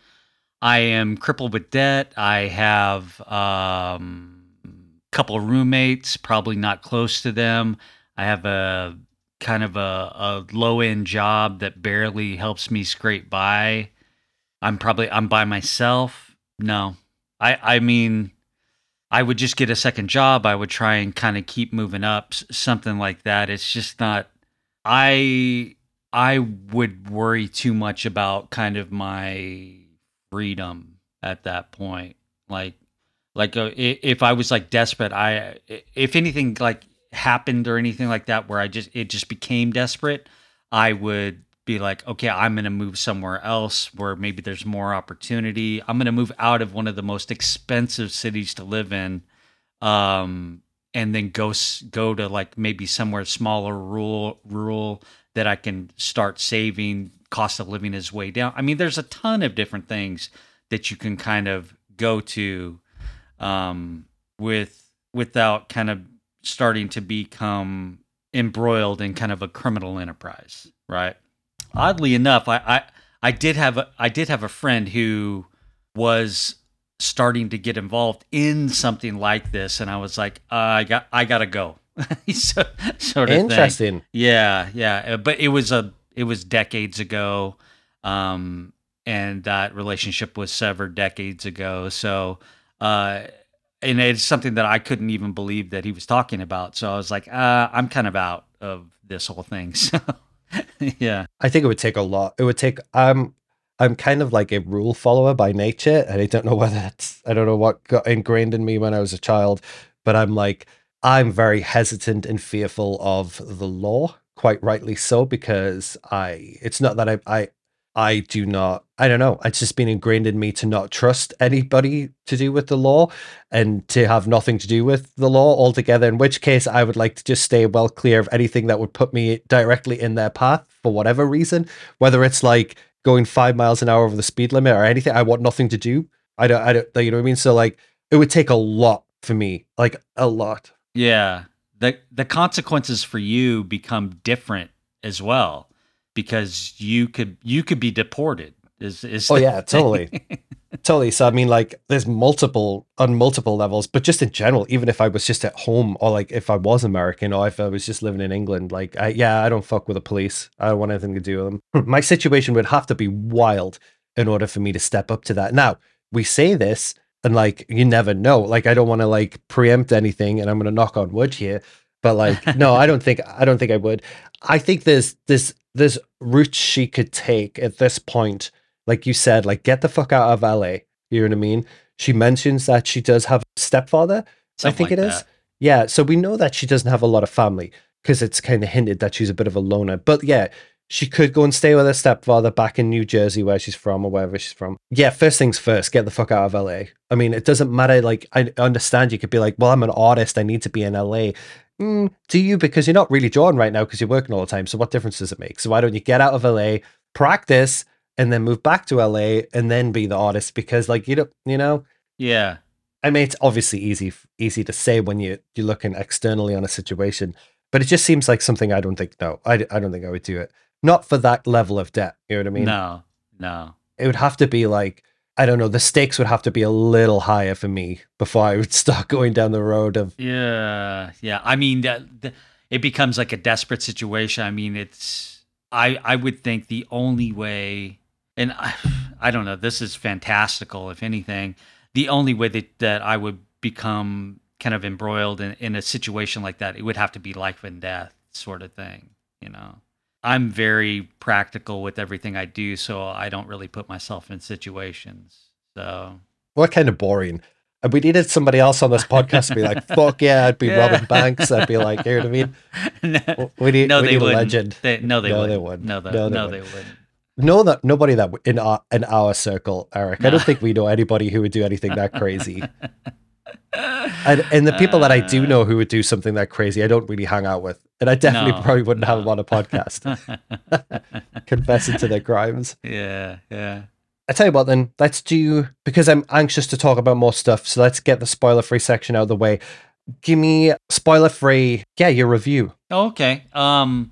I am crippled with debt. I have um, couple roommates, probably not close to them. I have a kind of a, a low end job that barely helps me scrape by. I'm probably I'm by myself. No. I I mean I would just get a second job. I would try and kind of keep moving up, something like that. It's just not I I would worry too much about kind of my freedom at that point. Like like uh, if I was like desperate, I if anything like happened or anything like that where I just it just became desperate, I would be like, okay, I'm going to move somewhere else where maybe there's more opportunity. I'm going to move out of one of the most expensive cities to live in, um, and then go go to like maybe somewhere smaller, rural, rural that I can start saving. Cost of living is way down. I mean, there's a ton of different things that you can kind of go to um, with without kind of starting to become embroiled in kind of a criminal enterprise, right? Oddly enough, I, I I did have a I did have a friend who was starting to get involved in something like this, and I was like, uh, I got I gotta go. so, sort of interesting. Thing. Yeah, yeah, uh, but it was a it was decades ago, um, and that relationship was severed decades ago. So, uh, and it's something that I couldn't even believe that he was talking about. So I was like, uh, I'm kind of out of this whole thing. So yeah, I think it would take a lot. It would take. Um, I'm kind of like a rule follower by nature, and I don't know whether it's. I don't know what got ingrained in me when I was a child, but I'm like, I'm very hesitant and fearful of the law. Quite rightly so, because I. It's not that I. I I do not, I don't know. It's just been ingrained in me to not trust anybody to do with the law and to have nothing to do with the law altogether. In which case, I would like to just stay well clear of anything that would put me directly in their path for whatever reason, whether it's like going five miles an hour over the speed limit or anything. I want nothing to do. I don't, I don't, you know what I mean? So, like, it would take a lot for me, like, a lot. Yeah. The, the consequences for you become different as well because you could you could be deported. Is is oh yeah, totally, totally. So I mean, like, there's multiple on multiple levels, but just in general, even if I was just at home or like if I was American or if I was just living in England, like, I, yeah, I don't fuck with the police. I don't want anything to do with them. Hmm, my situation would have to be wild in order for me to step up to that. Now we say this. And like you never know. Like I don't want to like preempt anything, and I'm gonna knock on wood here. But like, no, I don't think I don't think I would. I think there's there's there's routes she could take at this point. Like you said, like get the fuck out of LA. You know what I mean? She mentions that she does have a stepfather. Something I think like it is. that. Yeah. So we know that she doesn't have a lot of family because it's kind of hinted that she's a bit of a loner. But yeah, she could go and stay with her stepfather back in New Jersey, where she's from or wherever she's from. Yeah, first things first, get the fuck out of LA. I mean, it doesn't matter. Like, I understand you could be like, well, I'm an artist. I need to be in LA. Mm, do you? Because you're not really drawing right now because you're working all the time. So what difference does it make? So why don't you get out of LA, practice, and then move back to LA and then be the artist? Because like you don't, you know, Yeah. I mean, it's obviously easy easy to say when you you're looking externally on a situation, but it just seems like something I don't think. No, I, I don't think I would do it. Not for that level of debt. You know what I mean? no. No. It would have to be like I don't know. The stakes would have to be a little higher for me before I would start going down the road of Yeah, yeah. I mean, that, that- it becomes like a desperate situation. I mean, it's. I I would think the only way, and I, I don't know. This is fantastical. If anything, the only way that that I would become kind of embroiled in, in a situation like that, it would have to be life and death sort of thing. You know, I'm very practical with everything I do, so I don't really put myself in situations. So what kind of boring. And we needed somebody else on this podcast to be like, fuck yeah, I'd be Yeah. robbing banks. I'd be like, you know what I mean? no, We need, no, we they need wouldn't. legend. They, no, they No, wouldn't. they wouldn't. No, they, No, they no, they wouldn't. wouldn't. No, that nobody that in our in our circle, Eric. I don't think we know anybody who would do anything that crazy. And and the people that I do Uh, know who would do something that crazy, I don't really hang out with, and I definitely No, probably wouldn't have them on a podcast confessing to their crimes. yeah, yeah. I tell you what, then let's do because I'm anxious to talk about more stuff. So let's get the spoiler free section out of the way. Give me spoiler free, yeah, your review. Oh, okay. Um,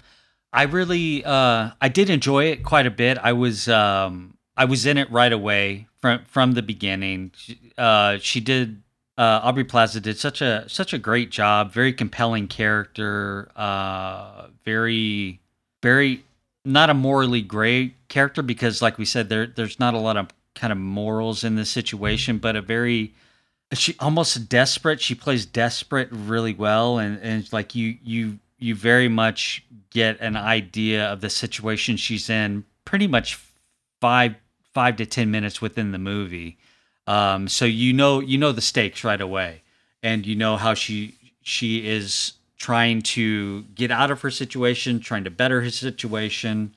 I really, uh, I did enjoy it quite a bit. I was, um, I was in it right away from from the beginning. Uh, she did. Uh, Aubrey Plaza did such a such a great job. Very compelling character. Uh, very, very not a morally gray character because, like we said, there there's not a lot of kind of morals in this situation, but a very she almost desperate. She plays desperate really well, and and like you you you very much get an idea of the situation she's in. Pretty much five five to ten minutes within the movie, um, so you know you know the stakes right away, and you know how she she is trying to get out of her situation, trying to better his situation.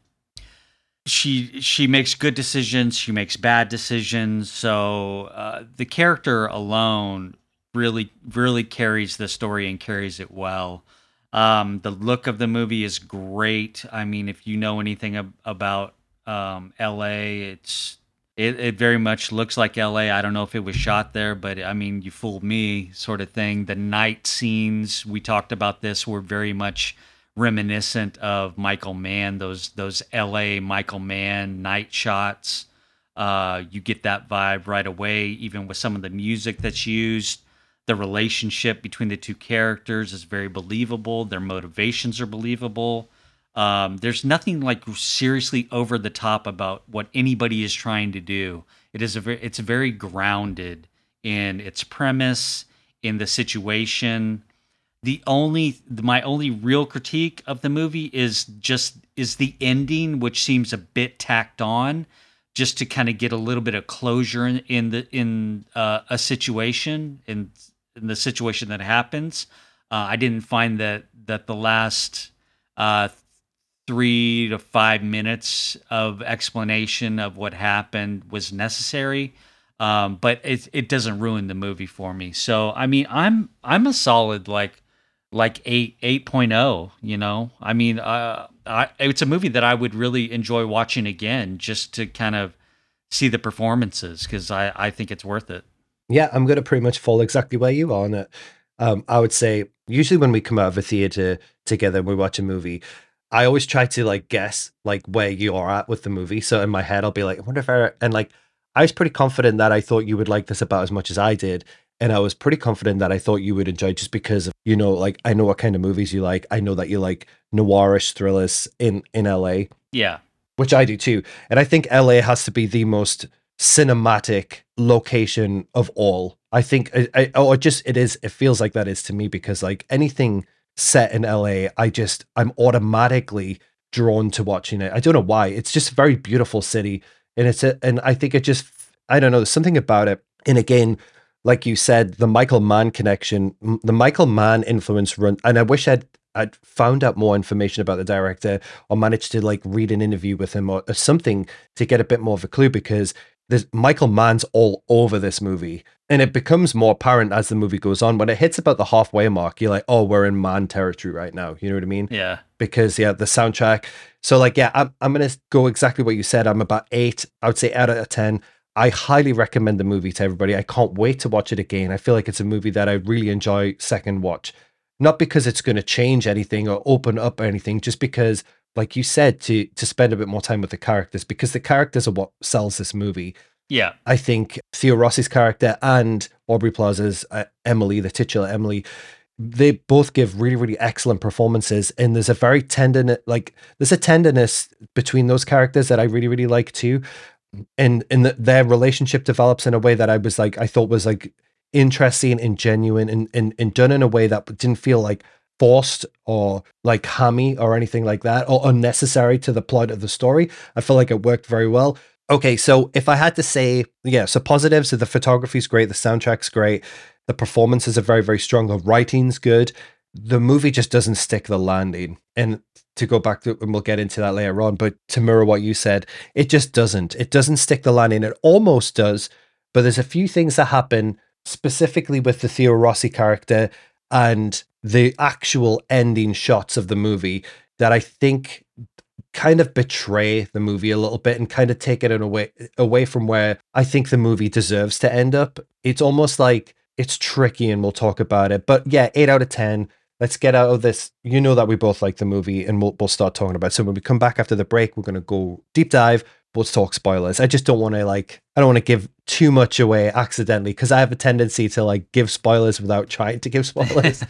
She she makes good decisions. She makes bad decisions. So uh, the character alone really really carries the story and carries it well. Um, the look of the movie is great. I mean if you know anything ab- about um, la it's it, it very much looks like la i don't know if it was shot there but i mean you fooled me sort of thing the night scenes we talked about this were very much reminiscent of Michael Mann, those those L.A. Michael Mann night shots. Uh, you get that vibe right away, even with some of the music that's used. The relationship between the two characters is very believable. Their motivations are believable. Um, there's nothing like seriously over the top about what anybody is trying to do. It is a very, it's very grounded in its premise, in the situation the only my only real critique of the movie is just is the ending which seems a bit tacked on just to kind of get a little bit of closure in, in the in uh, a situation in, in the situation that happens uh, i didn't find that that the last uh, three to five minutes of explanation of what happened was necessary. Um, but it it doesn't ruin the movie for me. So I mean, I'm I'm a solid like like eight eight oh, You know, I mean, uh, I, it's a movie that I would really enjoy watching again, just to kind of see the performances because I I think it's worth it. Yeah, I'm gonna pretty much fall exactly where you are on it. Um, I would say usually when we come out of a theater together and we watch a movie, I always try to like guess like where you are at with the movie. So in my head, I'll be like, I wonder if I and like I was pretty confident that I thought you would like this about as much as I did. And I was pretty confident that I thought you would enjoy just because of, you know, like I know what kind of movies you like. I know that you like noirish thrillers in in LA. Yeah. Which I do too. And I think LA has to be the most cinematic location of all. I think I, I oh it just it is it feels like that is to me because like anything set in LA, I just I'm automatically drawn to watching it. I don't know why. It's just a very beautiful city and it's a, and I think it just I don't know, there's something about it. And again, like you said, the Michael Mann connection, the Michael Mann influence run and I wish I'd I'd found out more information about the director or managed to like read an interview with him or, or something to get a bit more of a clue because there's Michael Mann's all over this movie. And it becomes more apparent as the movie goes on. When it hits about the halfway mark, you're like, oh, we're in Mann territory right now. You know what I mean? Yeah. Because yeah, the soundtrack. So like, yeah, I'm I'm gonna go exactly what you said. I'm about eight. I would say out of ten. I highly recommend the movie to everybody. I can't wait to watch it again. I feel like it's a movie that I really enjoy second watch. Not because it's going to change anything or open up anything, just because like you said, to to spend a bit more time with the characters because the characters are what sells this movie. Yeah, I think Theo Rossi's character and Aubrey Plaza's uh, Emily, the titular Emily, they both give really really excellent performances, and there's a very tender like there's a tenderness between those characters that I really really like too, and and the, their relationship develops in a way that I was like I thought was like interesting and genuine and, and and done in a way that didn't feel like forced or like hammy or anything like that or unnecessary to the plot of the story. I feel like it worked very well. Okay, so if I had to say, yeah, so positives, so the photography's great, the soundtrack's great, the performances are very, very strong, the writing's good. The movie just doesn't stick the landing. And to go back to, and we'll get into that later on, but to mirror what you said, it just doesn't. It doesn't stick the landing. It almost does, but there's a few things that happen specifically with the Theo Rossi character and the actual ending shots of the movie that I think kind of betray the movie a little bit and kind of take it in away away from where I think the movie deserves to end up. It's almost like it's tricky and we'll talk about it. But yeah, 8 out of 10. Let's get out of this. You know that we both like the movie and we'll we'll start talking about it. So when we come back after the break, we're going to go deep dive let's talk spoilers. I just don't want to like I don't want to give too much away accidentally because I have a tendency to like give spoilers without trying to give spoilers.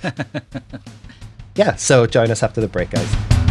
yeah, so join us after the break, guys.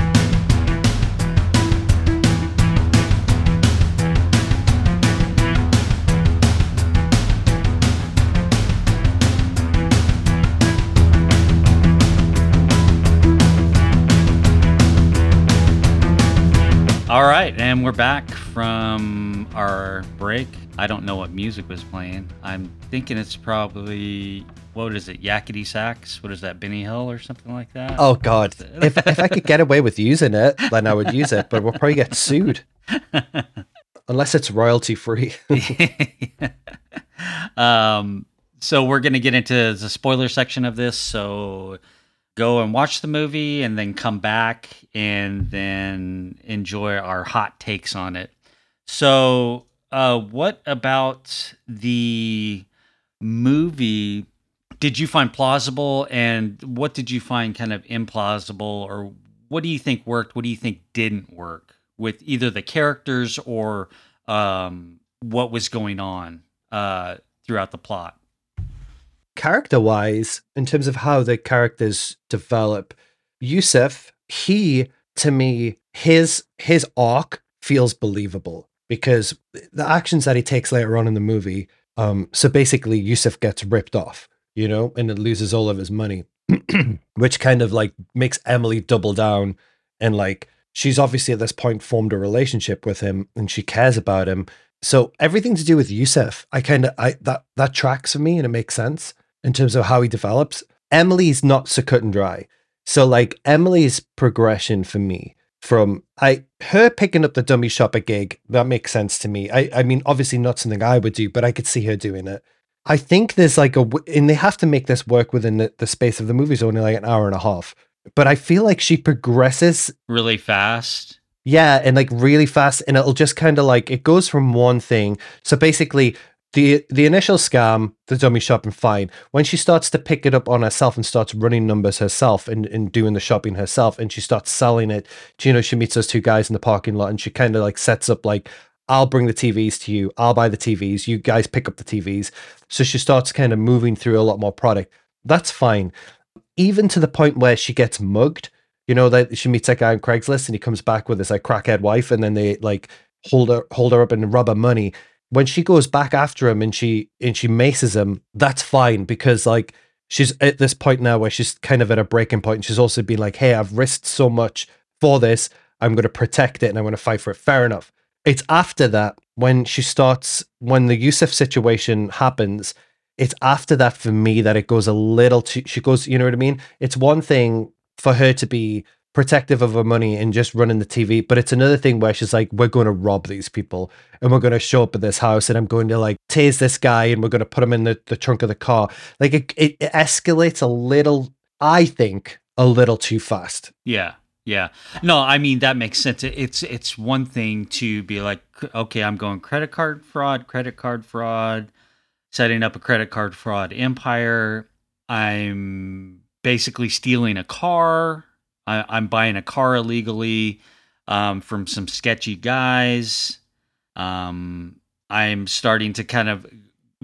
All right, and we're back from our break. I don't know what music was playing. I'm thinking it's probably what is it, Yakety Sax? What is that, Benny Hill or something like that? Oh God! if if I could get away with using it, then I would use it. But we'll probably get sued unless it's royalty free. um. So we're gonna get into the spoiler section of this. So go and watch the movie and then come back and then enjoy our hot takes on it. So, uh, what about the movie did you find plausible and what did you find kind of implausible or what do you think worked? What do you think didn't work with either the characters or um, what was going on uh, throughout the plot? Character wise, in terms of how the characters develop, Yusuf, he to me, his his arc feels believable because the actions that he takes later on in the movie. Um, so basically, Yusuf gets ripped off, you know, and it loses all of his money, which kind of like makes Emily double down and like she's obviously at this point formed a relationship with him and she cares about him. So everything to do with Yusuf, I kind of I that that tracks for me and it makes sense in terms of how he develops. Emily's not so cut and dry. So like Emily's progression for me from I her picking up the dummy shopper gig. That makes sense to me. I I mean, obviously not something I would do, but I could see her doing it. I think there's like a, and they have to make this work within the, the space of the movie's only like an hour and a half. But I feel like she progresses really fast. Yeah, and like really fast, and it'll just kind of like it goes from one thing. So basically, the the initial scam, the dummy shopping, fine. When she starts to pick it up on herself and starts running numbers herself and, and doing the shopping herself, and she starts selling it, you know, she meets those two guys in the parking lot, and she kind of like sets up like, I'll bring the TVs to you, I'll buy the TVs, you guys pick up the TVs. So she starts kind of moving through a lot more product. That's fine, even to the point where she gets mugged. You know that she meets that guy on Craigslist, and he comes back with his like crackhead wife, and then they like hold her hold her up and rob her money when she goes back after him and she and she maces him, that's fine because like she's at this point now where she's kind of at a breaking point and she's also been like, Hey, I've risked so much for this, I'm gonna protect it and I'm gonna fight for it. Fair enough. It's after that when she starts when the Yusuf situation happens, it's after that for me that it goes a little too she goes, you know what I mean? It's one thing for her to be protective of her money and just running the TV. But it's another thing where she's like, we're going to rob these people and we're going to show up at this house and I'm going to like tase this guy and we're going to put him in the, the trunk of the car. Like it, it escalates a little, I think, a little too fast. Yeah. Yeah. No, I mean that makes sense. It's it's one thing to be like, okay, I'm going credit card fraud, credit card fraud, setting up a credit card fraud empire. I'm basically stealing a car I, am buying a car illegally um, from some sketchy guys. Um, I'm starting to kind of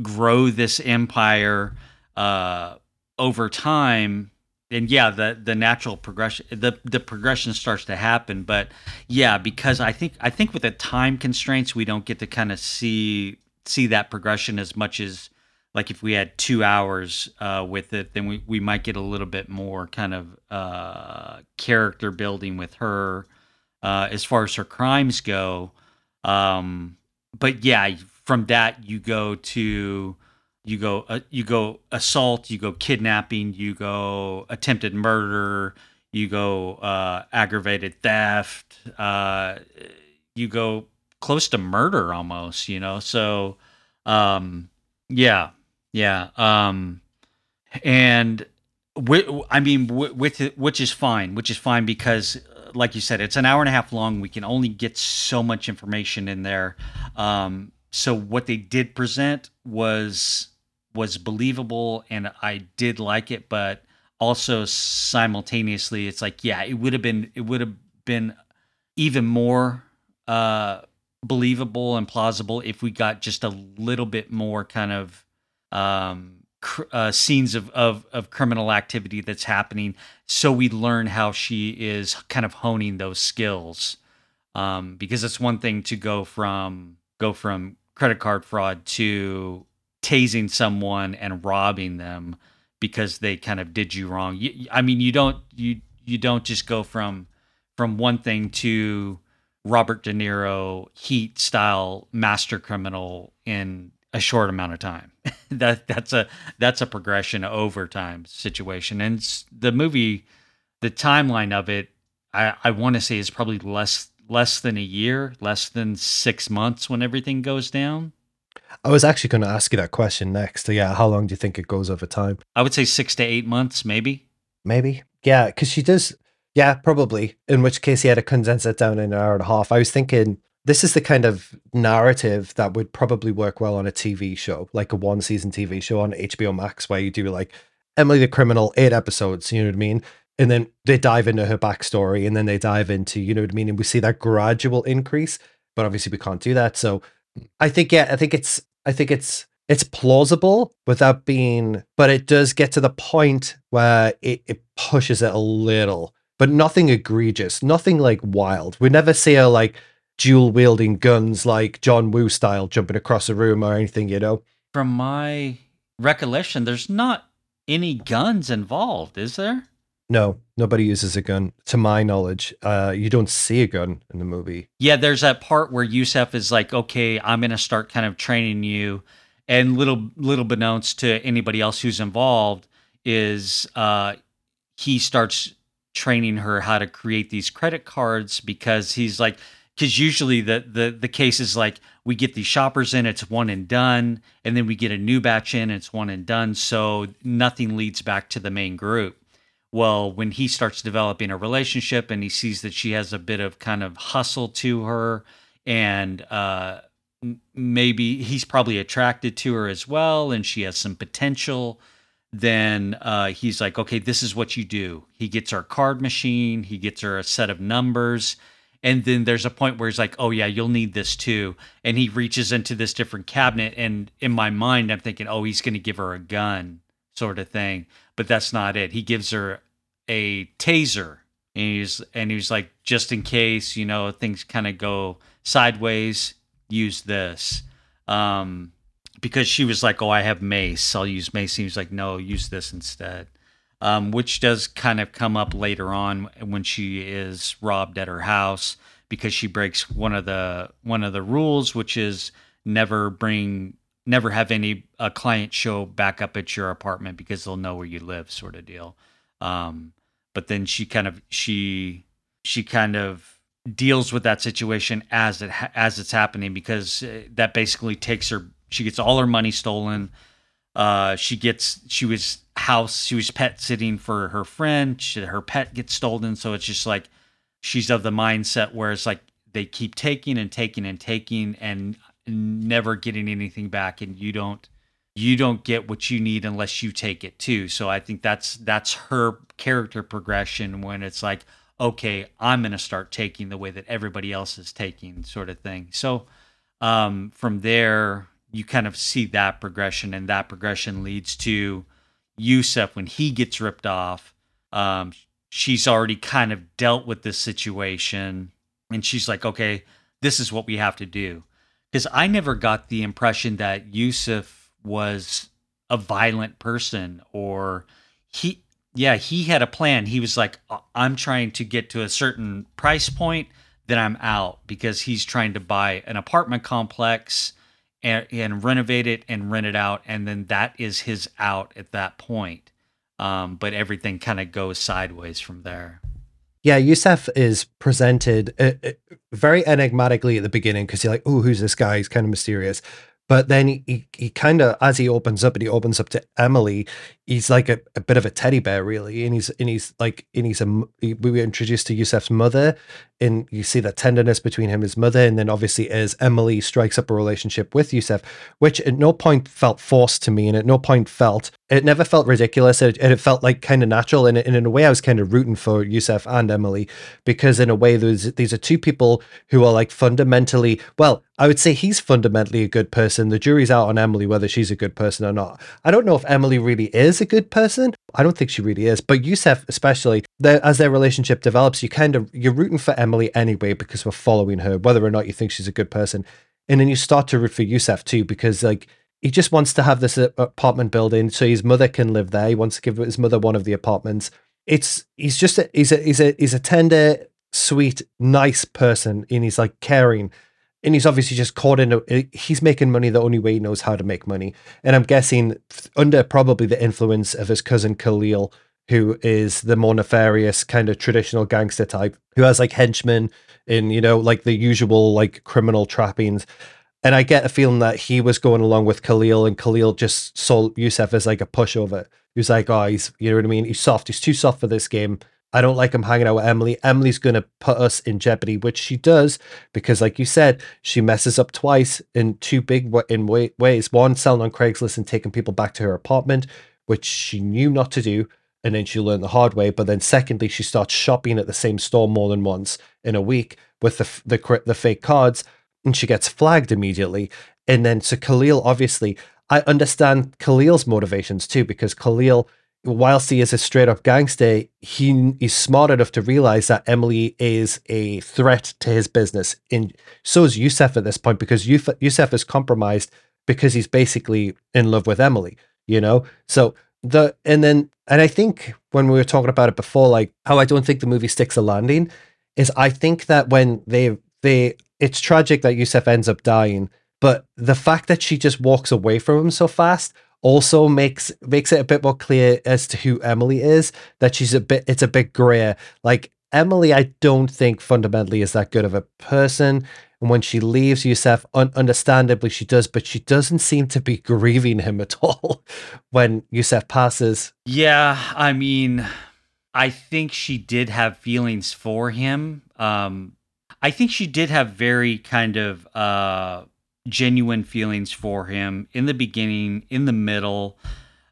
grow this empire uh, over time. And yeah, the the natural progression, the the progression starts to happen. But yeah, because I think I think with the time constraints, we don't get to kind of see see that progression as much as like if we had two hours uh, with it, then we, we might get a little bit more kind of uh, character building with her uh, as far as her crimes go. Um, but yeah, from that you go to you go uh, you go assault, you go kidnapping, you go attempted murder, you go uh, aggravated theft, uh, you go close to murder almost. You know, so um, yeah yeah. Um, and I mean, with it, which is fine, which is fine because, uh, like you said, it's an hour and a half long. We can only get so much information in there. Um, so what they did present was was believable, and I did like it, but also simultaneously, it's like, yeah, it would have been it would have been even more uh, believable and plausible if we got just a little bit more kind of um, cr- uh, scenes of, of, of criminal activity that's happening, so we learn how she is kind of honing those skills. Um, because it's one thing to go from go from credit card fraud to tasing someone and robbing them because they kind of did you wrong. You, I mean, you don't you you don't just go from from one thing to Robert De Niro Heat style master criminal in a short amount of time. that that's a that's a progression over time situation. And the movie, the timeline of it, I I want to say is probably less less than a year, less than six months when everything goes down. I was actually going to ask you that question next. Yeah, how long do you think it goes over time? I would say six to eight months, maybe. Maybe, yeah, because she does. Yeah, probably. In which case, he had to condense it down in an hour and a half. I was thinking this is the kind of narrative that would probably work well on a TV show, like a one season TV show on HBO Max, where you do like Emily the Criminal, eight episodes, you know what I mean? And then they dive into her backstory and then they dive into, you know what I mean? And we see that gradual increase, but obviously we can't do that. So I think, yeah, I think it's, I think it's, it's plausible without being, but it does get to the point where it, it pushes it a little, but nothing egregious, nothing like wild. We never see her like, dual wielding guns like John Woo style jumping across a room or anything, you know? From my recollection, there's not any guns involved, is there? No, nobody uses a gun. To my knowledge, uh, you don't see a gun in the movie. Yeah, there's that part where Yusuf is like, "Okay, I'm gonna start kind of training you," and little little beknownst to anybody else who's involved is uh, he starts training her how to create these credit cards because he's like because usually the, the the case is like we get these shoppers in it's one and done and then we get a new batch in it's one and done so nothing leads back to the main group. Well when he starts developing a relationship and he sees that she has a bit of kind of hustle to her and uh maybe he's probably attracted to her as well and she has some potential then uh, he's like okay this is what you do. He gets her card machine he gets her a set of numbers and then there's a point where he's like oh yeah you'll need this too. And he reaches into this different cabinet and in my mind i'm thinking oh he's going to give her a gun sort of thing. But that's not it. He gives her a taser and he's and he's like just in case you know things kind of go sideways use this. Um because she was like oh i have mace. I'll use mace. He's like no use this instead um, which does kind of come up later on when she is robbed at her house because she breaks one of the one of the rules, which is never bring never have any a client show back up at your apartment because they'll know where you live, sort of deal. Um, but then she kind of she she kind of deals with that situation as it as it's happening because uh, that basically takes her she gets all her money stolen uh, she gets she was house she was pet sitting for her friend. She, her pet gets stolen, so it's just like she's of the mindset where it's like they keep taking and taking and taking and never getting anything back, and you don't you don't get what you need unless you take it too. So I think that's that's her character progression when it's like, okay, I'm going to start taking the way that everybody else is taking, sort of thing. So um, from there, you kind of see that progression, and that progression leads to Yusuf when he gets ripped off. Um, she's already kind of dealt with this situation, and she's like, okay, this is what we have to do. Because I never got the impression that Yusuf was a violent person or he yeah he had a plan he was like i'm trying to get to a certain price point then i'm out because he's trying to buy an apartment complex and, and renovate it and rent it out, and then that is his out at that point. Um, but everything kind of goes sideways from there. Yeah, Yusuf is presented uh, uh, very enigmatically at the beginning because you're like, oh, who's this guy? He's kind of mysterious. But then he, he, he kind of, as he opens up and he opens up to Emily, he's like a, a bit of a teddy bear, really. And he's, and he's like, and he's a, we were introduced to Yusuf's mother, and you see that tenderness between him and his mother. And then obviously, as Emily strikes up a relationship with Yusuf, which at no point felt forced to me, and at no point felt, it never felt ridiculous. It, it felt like kind of natural. And, and in a way, I was kind of rooting for Yusef and Emily because, in a way, there's, these are two people who are like fundamentally, well, I would say he's fundamentally a good person. The jury's out on Emily whether she's a good person or not. I don't know if Emily really is a good person. I don't think she really is. But Yusef, especially, as their relationship develops, you kind of you're rooting for Emily anyway because we're following her, whether or not you think she's a good person. And then you start to root for Yusef too because like he just wants to have this uh, apartment building so his mother can live there. He wants to give his mother one of the apartments. It's he's just a, he's a he's a he's a tender, sweet, nice person, and he's like caring and he's obviously just caught in a he's making money the only way he knows how to make money and i'm guessing under probably the influence of his cousin khalil who is the more nefarious kind of traditional gangster type who has like henchmen in you know like the usual like criminal trappings and i get a feeling that he was going along with khalil and khalil just saw yusuf as like a pushover he was like oh he's you know what i mean he's soft he's too soft for this game I don't like him hanging out with Emily. Emily's going to put us in jeopardy, which she does because, like you said, she messes up twice in two big in ways. One, selling on Craigslist and taking people back to her apartment, which she knew not to do, and then she learned the hard way. But then, secondly, she starts shopping at the same store more than once in a week with the the the fake cards, and she gets flagged immediately. And then, so Khalil, obviously, I understand Khalil's motivations too because Khalil whilst he is a straight up gangster, he is smart enough to realize that Emily is a threat to his business. And so is Yusuf at this point because Yusuf is compromised because he's basically in love with Emily, you know? So the, and then, and I think when we were talking about it before, like how I don't think the movie sticks a landing is I think that when they, they, it's tragic that Yusuf ends up dying, but the fact that she just walks away from him so fast also makes makes it a bit more clear as to who Emily is. That she's a bit it's a bit grayer. Like Emily, I don't think fundamentally is that good of a person. And when she leaves Yusef, un- understandably she does, but she doesn't seem to be grieving him at all when Yusef passes. Yeah, I mean, I think she did have feelings for him. Um, I think she did have very kind of uh, genuine feelings for him in the beginning, in the middle.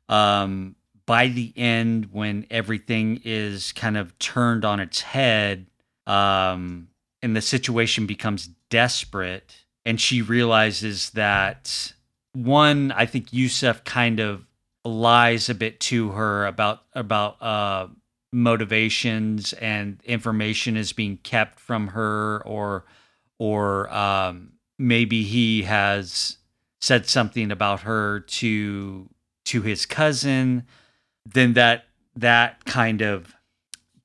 Um, by the end, when everything is kind of turned on its head, um, and the situation becomes desperate, and she realizes that one, I think Yusef kind of lies a bit to her about about uh, motivations and information is being kept from her, or or um, maybe he has said something about her to to his cousin then that that kind of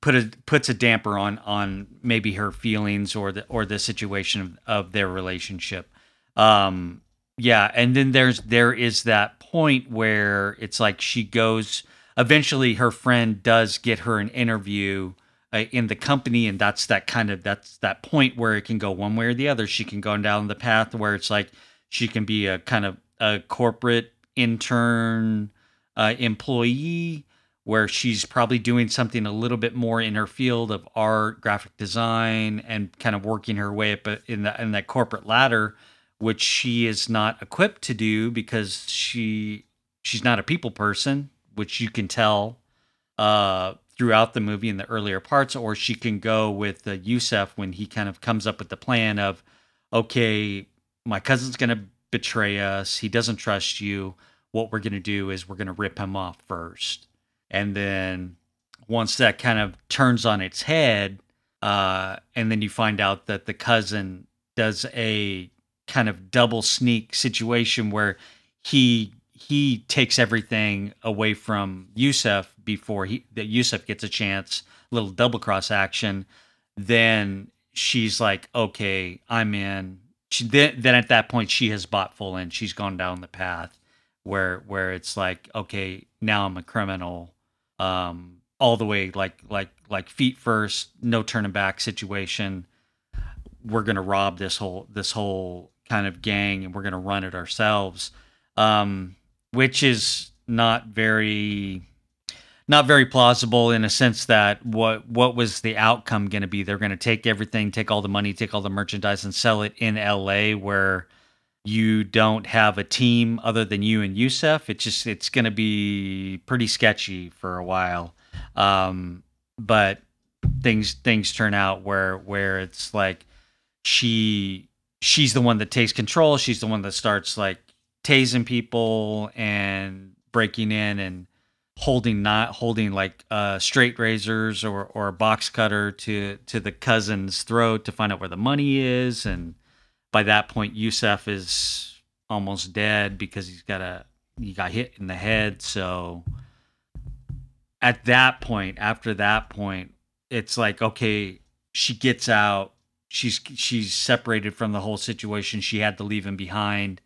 put a puts a damper on on maybe her feelings or the or the situation of, of their relationship. Um yeah and then there's there is that point where it's like she goes eventually her friend does get her an interview uh, in the company and that's that kind of that's that point where it can go one way or the other. She can go down the path where it's like she can be a kind of a corporate intern uh, employee where she's probably doing something a little bit more in her field of art, graphic design, and kind of working her way up uh, in that in that corporate ladder, which she is not equipped to do because she she's not a people person, which you can tell uh, throughout the movie in the earlier parts. Or she can go with uh, Yusef when he kind of comes up with the plan of, okay, my cousin's going to betray us. He doesn't trust you what we're going to do is we're going to rip him off first. And then once that kind of turns on its head, uh, and then you find out that the cousin does a kind of double sneak situation where he he takes everything away from Yusef before he that Yusef gets a chance, little double cross action. Then she's like, okay, I'm in. She, then, then at that point, she has bought full in. She's gone down the path where where it's like okay now i'm a criminal um all the way like like like feet first no turning back situation we're gonna rob this whole this whole kind of gang and we're gonna run it ourselves um which is not very not very plausible in a sense that what what was the outcome going to be they're going to take everything take all the money take all the merchandise and sell it in LA where you don't have a team other than you and Yusef, it's just it's going to be pretty sketchy for a while. Um, but things things turn out where where it's like she she's the one that takes control. She's the one that starts like tasing people and breaking in and holding not holding like uh, straight razors or or a box cutter to to the cousin's throat to find out where the money is and by that point Yusef is almost dead because he's got a he got hit in the head. So at that point, after that point, it's like okay, she gets out. She's she's separated from the whole situation. She had to leave him behind.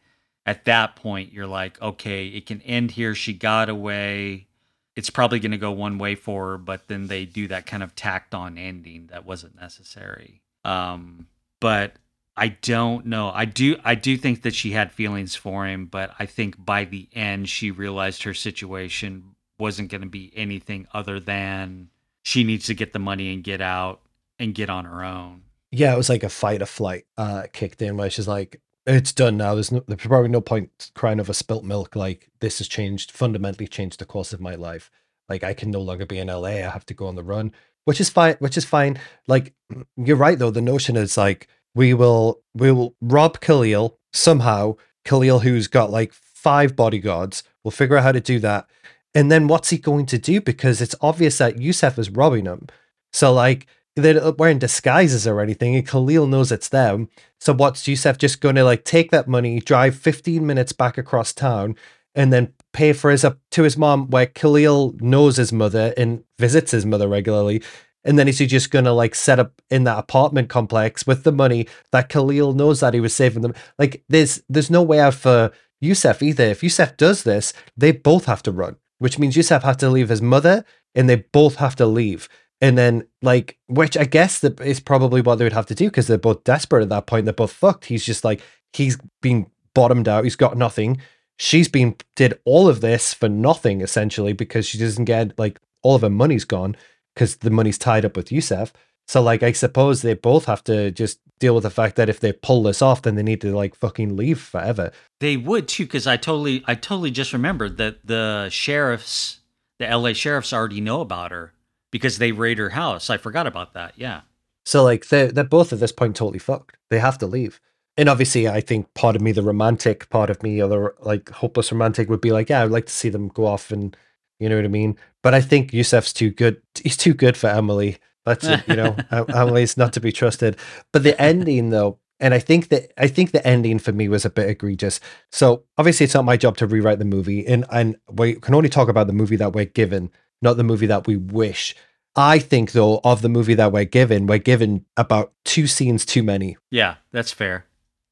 At that point, you're like, okay, it can end here. She got away. It's probably going to go one way for her, but then they do that kind of tacked on ending that wasn't necessary. Um, but I don't know. I do I do think that she had feelings for him, but I think by the end she realized her situation wasn't going to be anything other than she needs to get the money and get out and get on her own. Yeah, it was like a fight or flight uh, kicked in where she's like, it's done now. There's no, there's probably no point crying over spilt milk. Like this has changed, fundamentally changed the course of my life. Like I can no longer be in LA. I have to go on the run, which is fine. Which is fine. Like you're right though. The notion is like we will we will rob Khalil somehow. Khalil, who's got like five bodyguards, will figure out how to do that. And then what's he going to do? Because it's obvious that Yusef is robbing him. So like they're wearing disguises or anything, and Khalil knows it's them. So what's Yusef just going to like take that money, drive 15 minutes back across town, and then pay for his up to his mom, where Khalil knows his mother and visits his mother regularly, and then is he just gonna like set up in that apartment complex with the money that Khalil knows that he was saving them? Like there's there's no way out for Yusef either. If Yusef does this, they both have to run, which means Yusef has to leave his mother and they both have to leave. And then, like, which I guess that is probably what they would have to do because they're both desperate at that point. They're both fucked. He's just like, he's been bottomed out. He's got nothing. She's been, did all of this for nothing essentially because she doesn't get, like, all of her money's gone because the money's tied up with Yusef. So, like, I suppose they both have to just deal with the fact that if they pull this off, then they need to like fucking leave forever. They would too, because I totally, I totally just remembered that the sheriffs, the LA sheriffs, already know about her because they raid her house. I forgot about that. Yeah. So, like, they're they're both at this point totally fucked. They have to leave. And obviously, I think part of me, the romantic part of me, or the like hopeless romantic, would be like, yeah, I'd like to see them go off and, you know what I mean. But I think Yusef's too good. He's too good for Emily that's it, you know, Emily's not to be trusted. But the ending, though, and I think that I think the ending for me was a bit egregious. So obviously, it's not my job to rewrite the movie, and and we can only talk about the movie that we're given, not the movie that we wish. I think though of the movie that we're given, we're given about two scenes too many. Yeah, that's fair.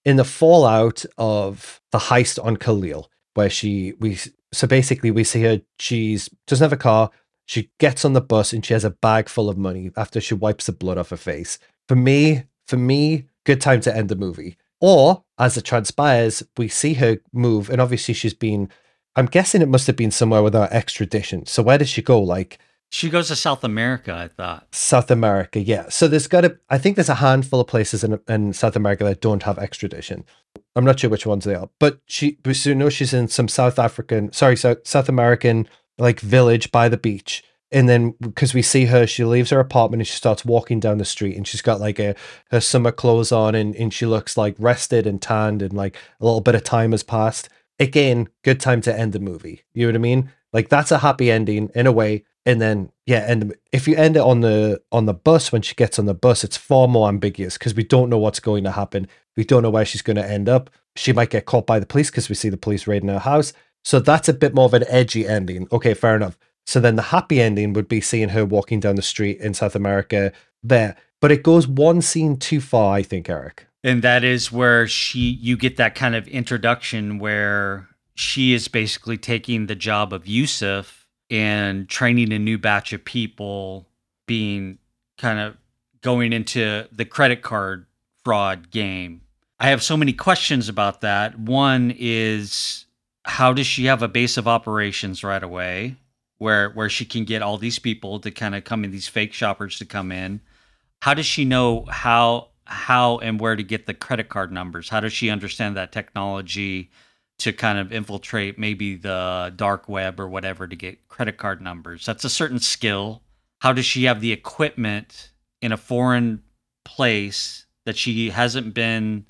In the fallout of the heist on Khalil, where she we so basically we see her she's doesn't have a car, she gets on the bus and she has a bag full of money after she wipes the blood off her face. For me, for me, good time to end the movie. Or as it transpires, we see her move, and obviously she's been. I'm guessing it must have been somewhere without extradition. So where does she go? Like she goes to South America, I thought. South America, yeah. So there's got to. I think there's a handful of places in in South America that don't have extradition. I'm not sure which ones they are, but she. So you know she's in some South African, sorry, South South American like village by the beach and then because we see her she leaves her apartment and she starts walking down the street and she's got like a her summer clothes on and, and she looks like rested and tanned and like a little bit of time has passed again good time to end the movie you know what i mean like that's a happy ending in a way and then yeah and if you end it on the on the bus when she gets on the bus it's far more ambiguous because we don't know what's going to happen we don't know where she's going to end up she might get caught by the police because we see the police raiding her house so that's a bit more of an edgy ending. Okay, fair enough. So then the happy ending would be seeing her walking down the street in South America there. But it goes one scene too far, I think, Eric. And that is where she you get that kind of introduction where she is basically taking the job of Yusuf and training a new batch of people being kind of going into the credit card fraud game. I have so many questions about that. One is how does she have a base of operations right away where where she can get all these people to kind of come in these fake shoppers to come in how does she know how how and where to get the credit card numbers. How does she understand that technology to kind of infiltrate maybe the dark web or whatever to get credit card numbers? That's a certain skill. How does she have the equipment in a foreign place that she hasn't been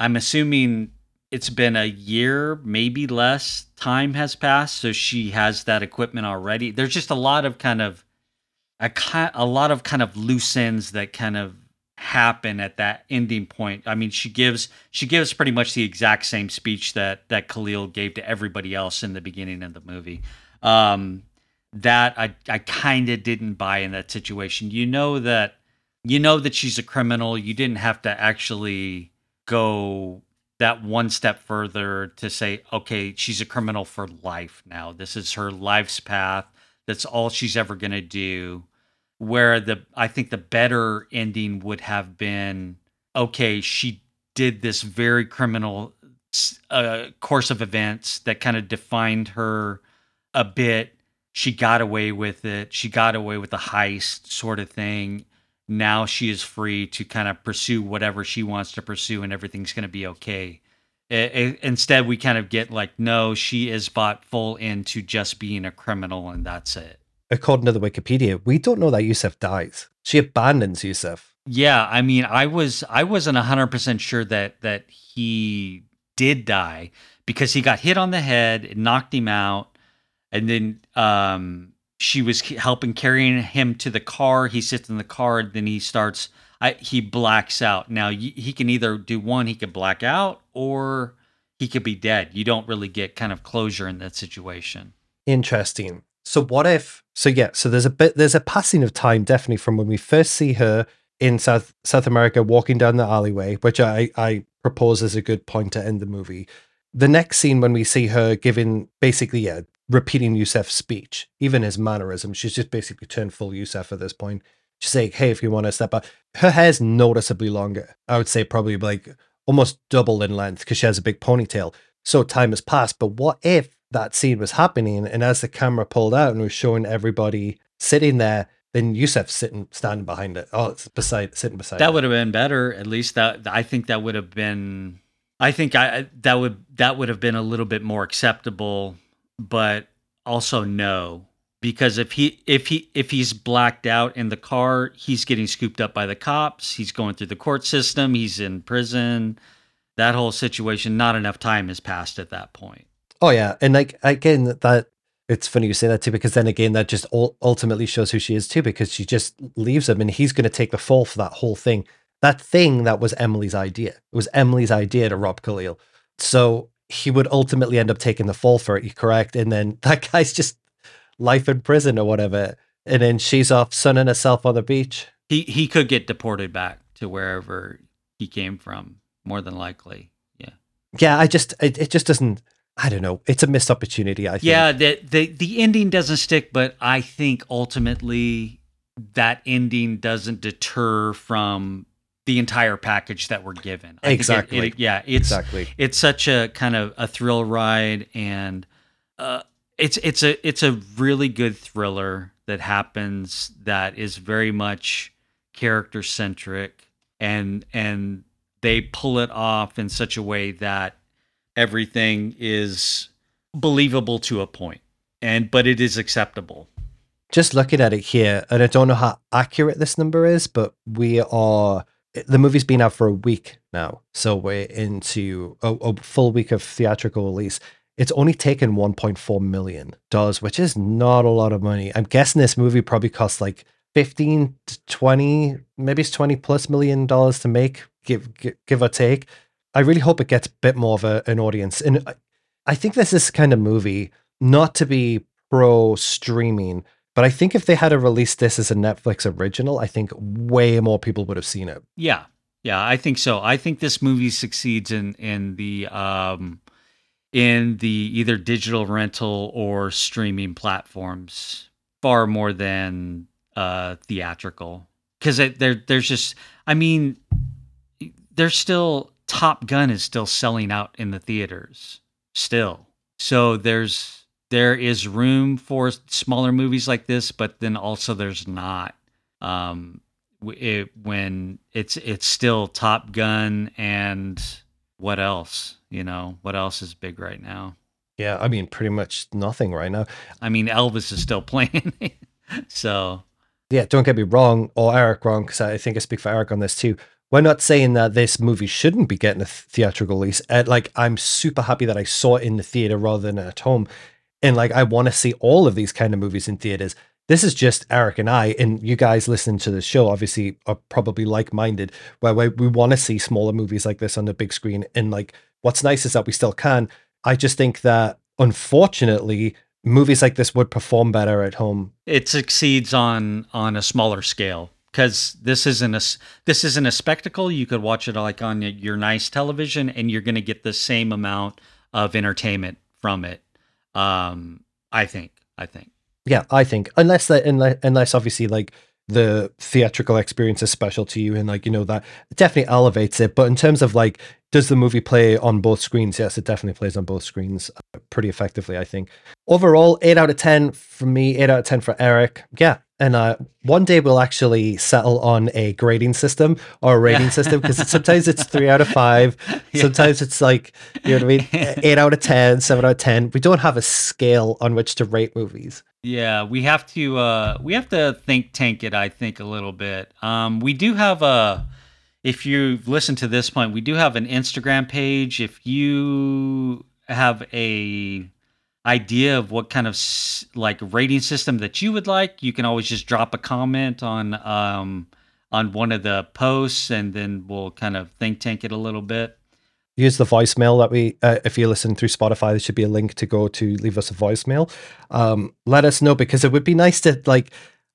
i'm assuming it's been a year, maybe less time has passed, so she has that equipment already. There's just a lot of kind of a, a lot of kind of loose ends that kind of happen at that ending point. I mean, she gives she gives pretty much the exact same speech that that Khalil gave to everybody else in the beginning of the movie. Um, that I I kind of didn't buy in that situation. You know that you know that she's a criminal. You didn't have to actually go that one step further to say, okay, she's a criminal for life now. This is her life's path. That's all she's ever going to do. Where the I think the better ending would have been, okay, she did this very criminal uh, course of events that kind of defined her a bit. She got away with it. She got away with the heist sort of thing now she is free to kind of pursue whatever she wants to pursue and everything's going to be okay. It, it, instead, we kind of get like, no, she is bought full into just being a criminal and that's it. According to the Wikipedia, we don't know that Yusuf dies. She abandons Yusuf. Yeah, I mean, I was I wasn't hundred percent sure that that he did die because he got hit on the head, it knocked him out, and then um, she was helping carrying him to the car. He sits in the car, then he starts. I, he blacks out. Now he can either do one, he could black out, or he could be dead. You don't really get kind of closure in that situation. Interesting. So what if? So yeah. So there's a bit. There's a passing of time, definitely, from when we first see her in South South America walking down the alleyway, which I I propose as a good point to end the movie. the next scene when we see her giving basically yeah repeating Yusef's speech, even his mannerism, she's just basically turned full Yusef at this point. She's saying, "Hey, if you want to step up," her hair's noticeably longer. I would say probably like almost double in length because she has a big ponytail. So time has passed. But what if that scene was happening, and as the camera pulled out and was showing everybody sitting there, then Yusef sitting standing behind it. Oh, it's beside sitting beside. That it. would have been better. At least that I think that would have been. I think I that would that would have been a little bit more acceptable, but also no because if he if he if he's blacked out in the car, he's getting scooped up by the cops. He's going through the court system. He's in prison. That whole situation. Not enough time has passed at that point. Oh yeah, and like again, that it's funny you say that too because then again, that just ultimately shows who she is too because she just leaves him and he's going to take the fall for that whole thing. That thing that was Emily's idea. It was Emily's idea to rob Khalil. So he would ultimately end up taking the fall for it. correct? And then that guy's just life in prison or whatever. And then she's off sunning herself on the beach. He he could get deported back to wherever he came from, more than likely. Yeah. Yeah, I just it, it just doesn't I don't know. It's a missed opportunity, I think. Yeah, the, the the ending doesn't stick, but I think ultimately that ending doesn't deter from the entire package that we're given. I exactly. It, it, yeah, it's exactly. It's such a kind of a thrill ride, and uh, it's it's a it's a really good thriller that happens that is very much character centric, and and they pull it off in such a way that everything is believable to a point, and but it is acceptable just looking at it here, and I don't know how accurate this number is, but we are the movie's been out for a week now, so we're into a, a full week of theatrical release. It's only taken 1.4 million dollars, which is not a lot of money. I'm guessing this movie probably costs like 15 to 20, maybe it's 20 plus million dollars to make, give, give, give or take. I really hope it gets a bit more of a, an audience. And I, think this is kind of movie, not to be pro streaming, but I think if they had to release this as a Netflix original, I think way more people would have seen it. Yeah. Yeah, I think so. I think this movie succeeds in in the um in the either digital rental or streaming platforms far more than uh theatrical because there there's just I mean there's still Top Gun is still selling out in the theaters still. So there's there is room for smaller movies like this, but then also there's not. Um, it, when it's it's still Top Gun and what else? You know, what else is big right now? Yeah, I mean, pretty much nothing right now. I mean, Elvis is still playing, so yeah. Don't get me wrong, or Eric wrong, because I think I speak for Eric on this too. We're not saying that this movie shouldn't be getting a theatrical release. Uh, like, I'm super happy that I saw it in the theater rather than at home and like I want to see all of these kind of movies in theaters. This is just Eric and I, and you guys listening to the show obviously are probably like minded, where we, we want to see smaller movies like this on the big screen. And like, what's nice is that we still can. I just think that unfortunately, movies like this would perform better at home. It succeeds on on a smaller scale because this isn't a this isn't a spectacle. You could watch it like on your nice television, and you're going to get the same amount of entertainment from it um, I think. I think. Yeah, I think unless that unless, unless obviously like the theatrical experience is special to you and like you know that definitely elevates it but in terms of like does the movie play on both screens yes it definitely plays on both screens uh, pretty effectively i think overall 8 out of 10 for me 8 out of 10 for eric yeah and uh, one day we'll actually settle on a grading system or a rating yeah. system because sometimes it's three out of five. Yeah. Sometimes it's like, you know what I mean? Eight out of ten, seven out of 10. We don't have a scale on which to rate movies. Yeah, we have to uh, we have to think tank it. I think a little bit. Um, we do have a. If you've listened to this point, we do have an Instagram page. If you have a idea of what kind of like rating system that you would like, you can always just drop a comment on um, on one of the posts, and then we'll kind of think tank it a little bit. Use the voicemail that we, uh, if you listen through Spotify, there should be a link to go to leave us a voicemail. Um, let us know because it would be nice to like.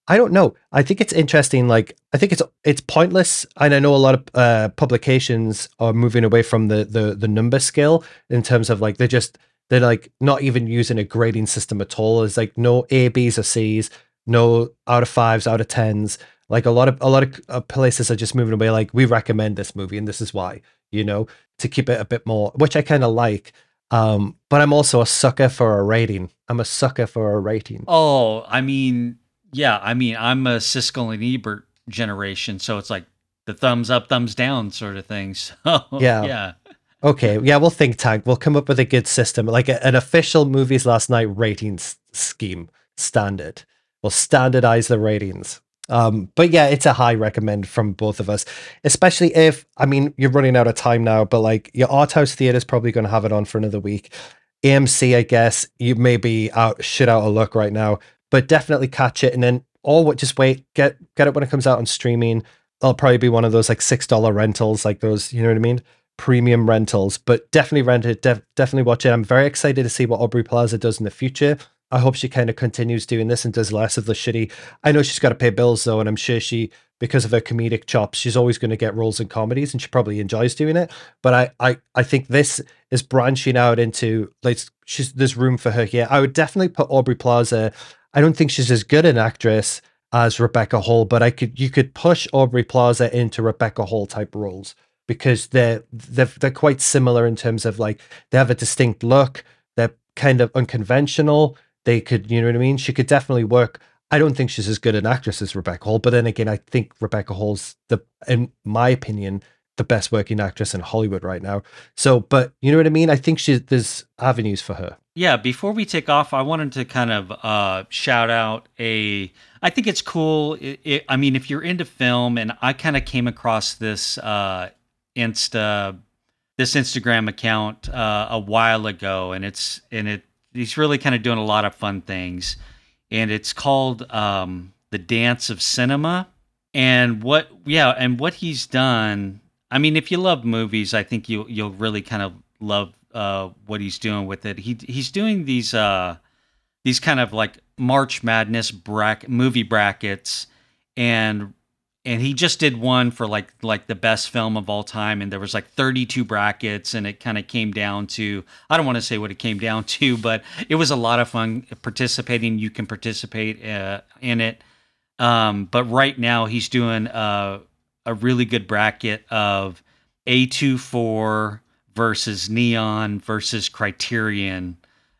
I don't know. I think it's interesting. Like, I think it's it's pointless, and I know a lot of uh, publications are moving away from the the the number scale in terms of like they're just they're like not even using a grading system at all. It's like no A, B's or C's, no out of fives, out of tens. Like a lot of a lot of uh, places are just moving away. Like we recommend this movie, and this is why. You know, to keep it a bit more, which I kind of like. Um, but I'm also a sucker for a rating. I'm a sucker for a rating. Oh, I mean, yeah, I mean, I'm a Siskel and Ebert generation, so it's like the thumbs up, thumbs down sort of thing. So yeah, yeah. Okay, yeah, we'll think tank. We'll come up with a good system, like a, an official movies last night ratings scheme standard. We'll standardize the ratings. Um, but yeah, it's a high recommend from both of us, especially if I mean you're running out of time now, but like your art house theater is probably going to have it on for another week. AMC, I guess you may be out shit out of luck right now, but definitely catch it and then or what just wait, get get it when it comes out on streaming. It'll probably be one of those like six dollar rentals, like those, you know what I mean? Premium rentals, but definitely rent it, def- definitely watch it. I'm very excited to see what Aubrey Plaza does in the future. I hope she kind of continues doing this and does less of the shitty. I know she's got to pay bills though, and I'm sure she, because of her comedic chops, she's always going to get roles in comedies, and she probably enjoys doing it. But I, I, I think this is branching out into like she's there's room for her here. I would definitely put Aubrey Plaza. I don't think she's as good an actress as Rebecca Hall, but I could you could push Aubrey Plaza into Rebecca Hall type roles because they're they're they're quite similar in terms of like they have a distinct look. They're kind of unconventional they could, you know what I mean? She could definitely work. I don't think she's as good an actress as Rebecca Hall, but then again, I think Rebecca Hall's the, in my opinion, the best working actress in Hollywood right now. So, but you know what I mean? I think she there's avenues for her. Yeah, before we take off, I wanted to kind of uh, shout out a. I think it's cool. It, it, I mean, if you're into film, and I kind of came across this uh, Insta, this Instagram account uh, a while ago, and it's and it he's really kind of doing a lot of fun things, and it's called um, the Dance of Cinema. And what, yeah, and what he's done. I mean, if you love movies, I think you you'll really kind of love uh, what he's doing with it. He he's doing these uh, these kind of like March Madness bracket movie brackets, and and he just did one for like like the best film of all time and there was like 32 brackets and it kind of came down to i don't want to say what it came down to but it was a lot of fun participating. You can participate uh, in it. Um, but right now he's doing a, a really good bracket of a24 versus neon versus criterion.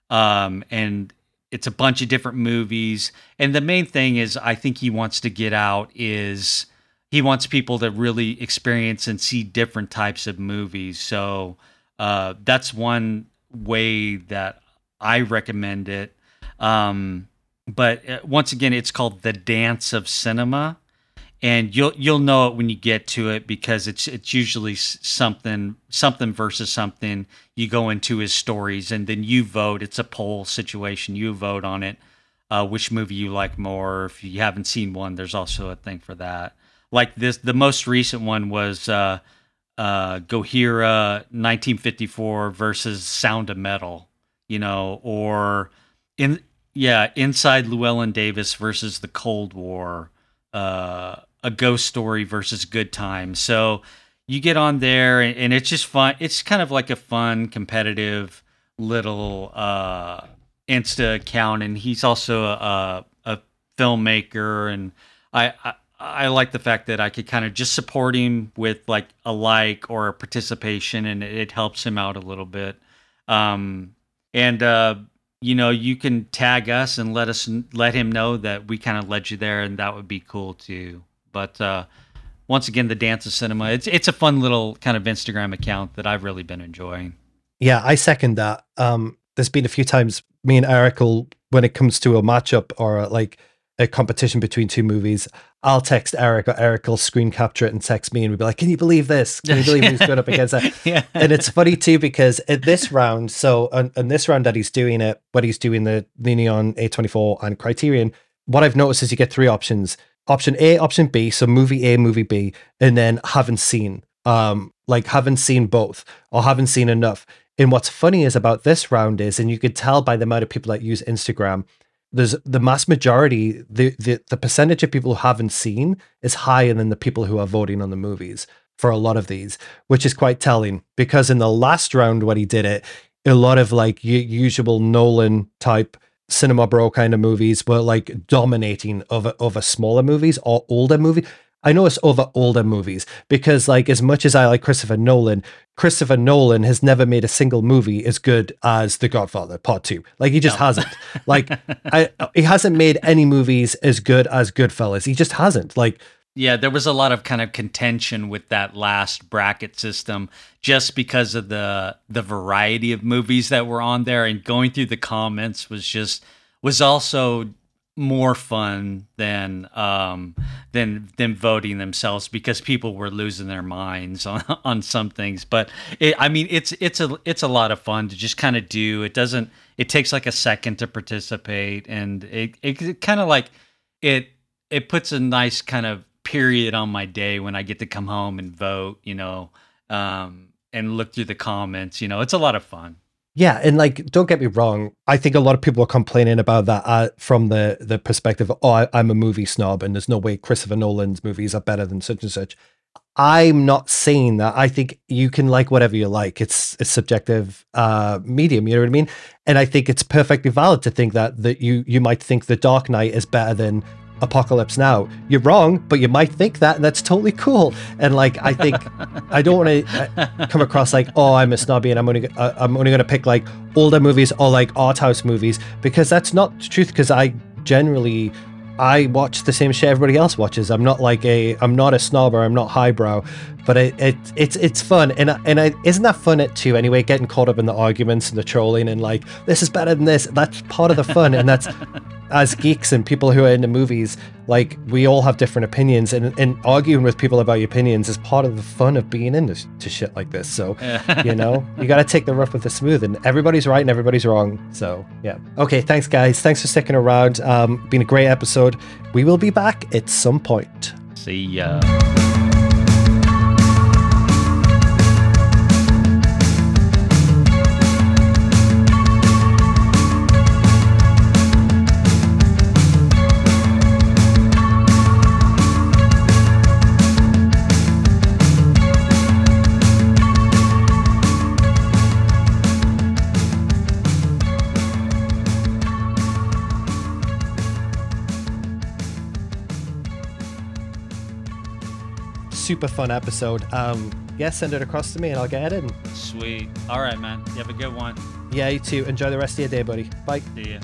Um, and it's a bunch of different movies. And the main thing is i think he wants to get out is he wants people to really experience and see different types of movies. So uh, that's one way that i recommend it. Um, but uh, once again it's called the dance of cinema and you'll you'll know it when you get to it because it's it's usually something something versus something. You go into his stories and then you vote. It's a poll situation. You vote on it, uh, which movie you like more. If you haven't seen one, there's also a thing for that. Like this, the most recent one was uh, uh, Gojira 1954 versus Sound of Metal. You know, or in yeah, Inside Llewyn Davis versus the Cold War. Uh, a ghost story versus good time. So you get on there and, and, it's just fun. It's kind of like a fun, competitive little uh, Insta account. And he's also a, a filmmaker. And I, I, I like the fact that I could kind of just support him with like a like or a participation, and it helps him out a little bit. Um, and uh, you know, you can tag us and let us let him know that we kind of led you there, and that would be cool too. But uh, once again, the Dance of Cinema. It's it's a fun little kind of Instagram account that I've really been enjoying. Yeah, I second that. Um, there's been a few times me and Eric will, when it comes to a matchup or like a competition between two movies, I'll text Eric or Eric will screen capture it and text me and we'll be like, Can you believe this? Can you believe who's going up against that? yeah. And it's funny too because at this round, so on, on, this round that he's doing it, what he's doing the, the Neon A24 and Criterion, what I've noticed is you get three options option A, option B, so movie A, movie B, and then haven't seen, um, like haven't seen both or haven't seen enough. And what's funny is about this round is, and you could tell by the amount of people that use Instagram, there's the mass majority, the, the the percentage of people who haven't seen is higher than the people who are voting on the movies for a lot of these, which is quite telling because in the last round when he did it, a lot of like usual Nolan type cinema bro kind of movies were like dominating over over smaller movies or older movies. I know it's over older movies because, like, as much as I like Christopher Nolan, Christopher Nolan has never made a single movie as good as The Godfather Part Two. Like, he just no. hasn't. Like, I, he hasn't made any movies as good as Goodfellas. He just hasn't. Like, yeah, there was a lot of kind of contention with that last bracket system just because of the the variety of movies that were on there and going through the comments was just was also more fun than um, than than voting themselves because people were losing their minds on on some things. But it, I mean, it's it's a it's a lot of fun to just kind of do. It doesn't. It takes like a second to participate, and it it, it kind of like it it puts a nice kind of period on my day when I get to come home and vote. You know. Um, and look through the comments. You know, it's a lot of fun. Yeah, and like, don't get me wrong. I think a lot of people are complaining about that uh, from the the perspective of, oh, I, I'm a movie snob, and there's no way Christopher Nolan's movies are better than such and such. I'm not saying that. I think you can like whatever you like. It's a subjective uh, medium. You know what I mean? And I think it's perfectly valid to think that that you you might think The Dark Knight is better than Apocalypse Now. You're wrong, but you might think that, and that's totally cool. And like, I think I don't want to uh, come across like, oh, I'm a snobby, and I'm only uh, I'm only going to pick like older movies or like art house movies because that's not the truth. Because I generally I watch the same shit everybody else watches. I'm not like a I'm not a snob or I'm not highbrow, but it, it it's it's fun and and I, isn't that fun it too anyway? Getting caught up in the arguments and the trolling and like this is better than this. That's part of the fun, and that's as geeks and people who are into movies, like we all have different opinions, and, and arguing with people about your opinions is part of the fun of being into to shit like this. So, you know, you got to take the rough with the smooth, and everybody's right and everybody's wrong. So, yeah. Okay, thanks, guys. Thanks for sticking around. Um, been a great episode. We will be back at some point. See ya. Super fun episode. Um, yeah, send it across to me and I'll get it in. Sweet. All right, man. You have a good one. Yeah, you too. Enjoy the rest of your day, buddy. Bye. See ya.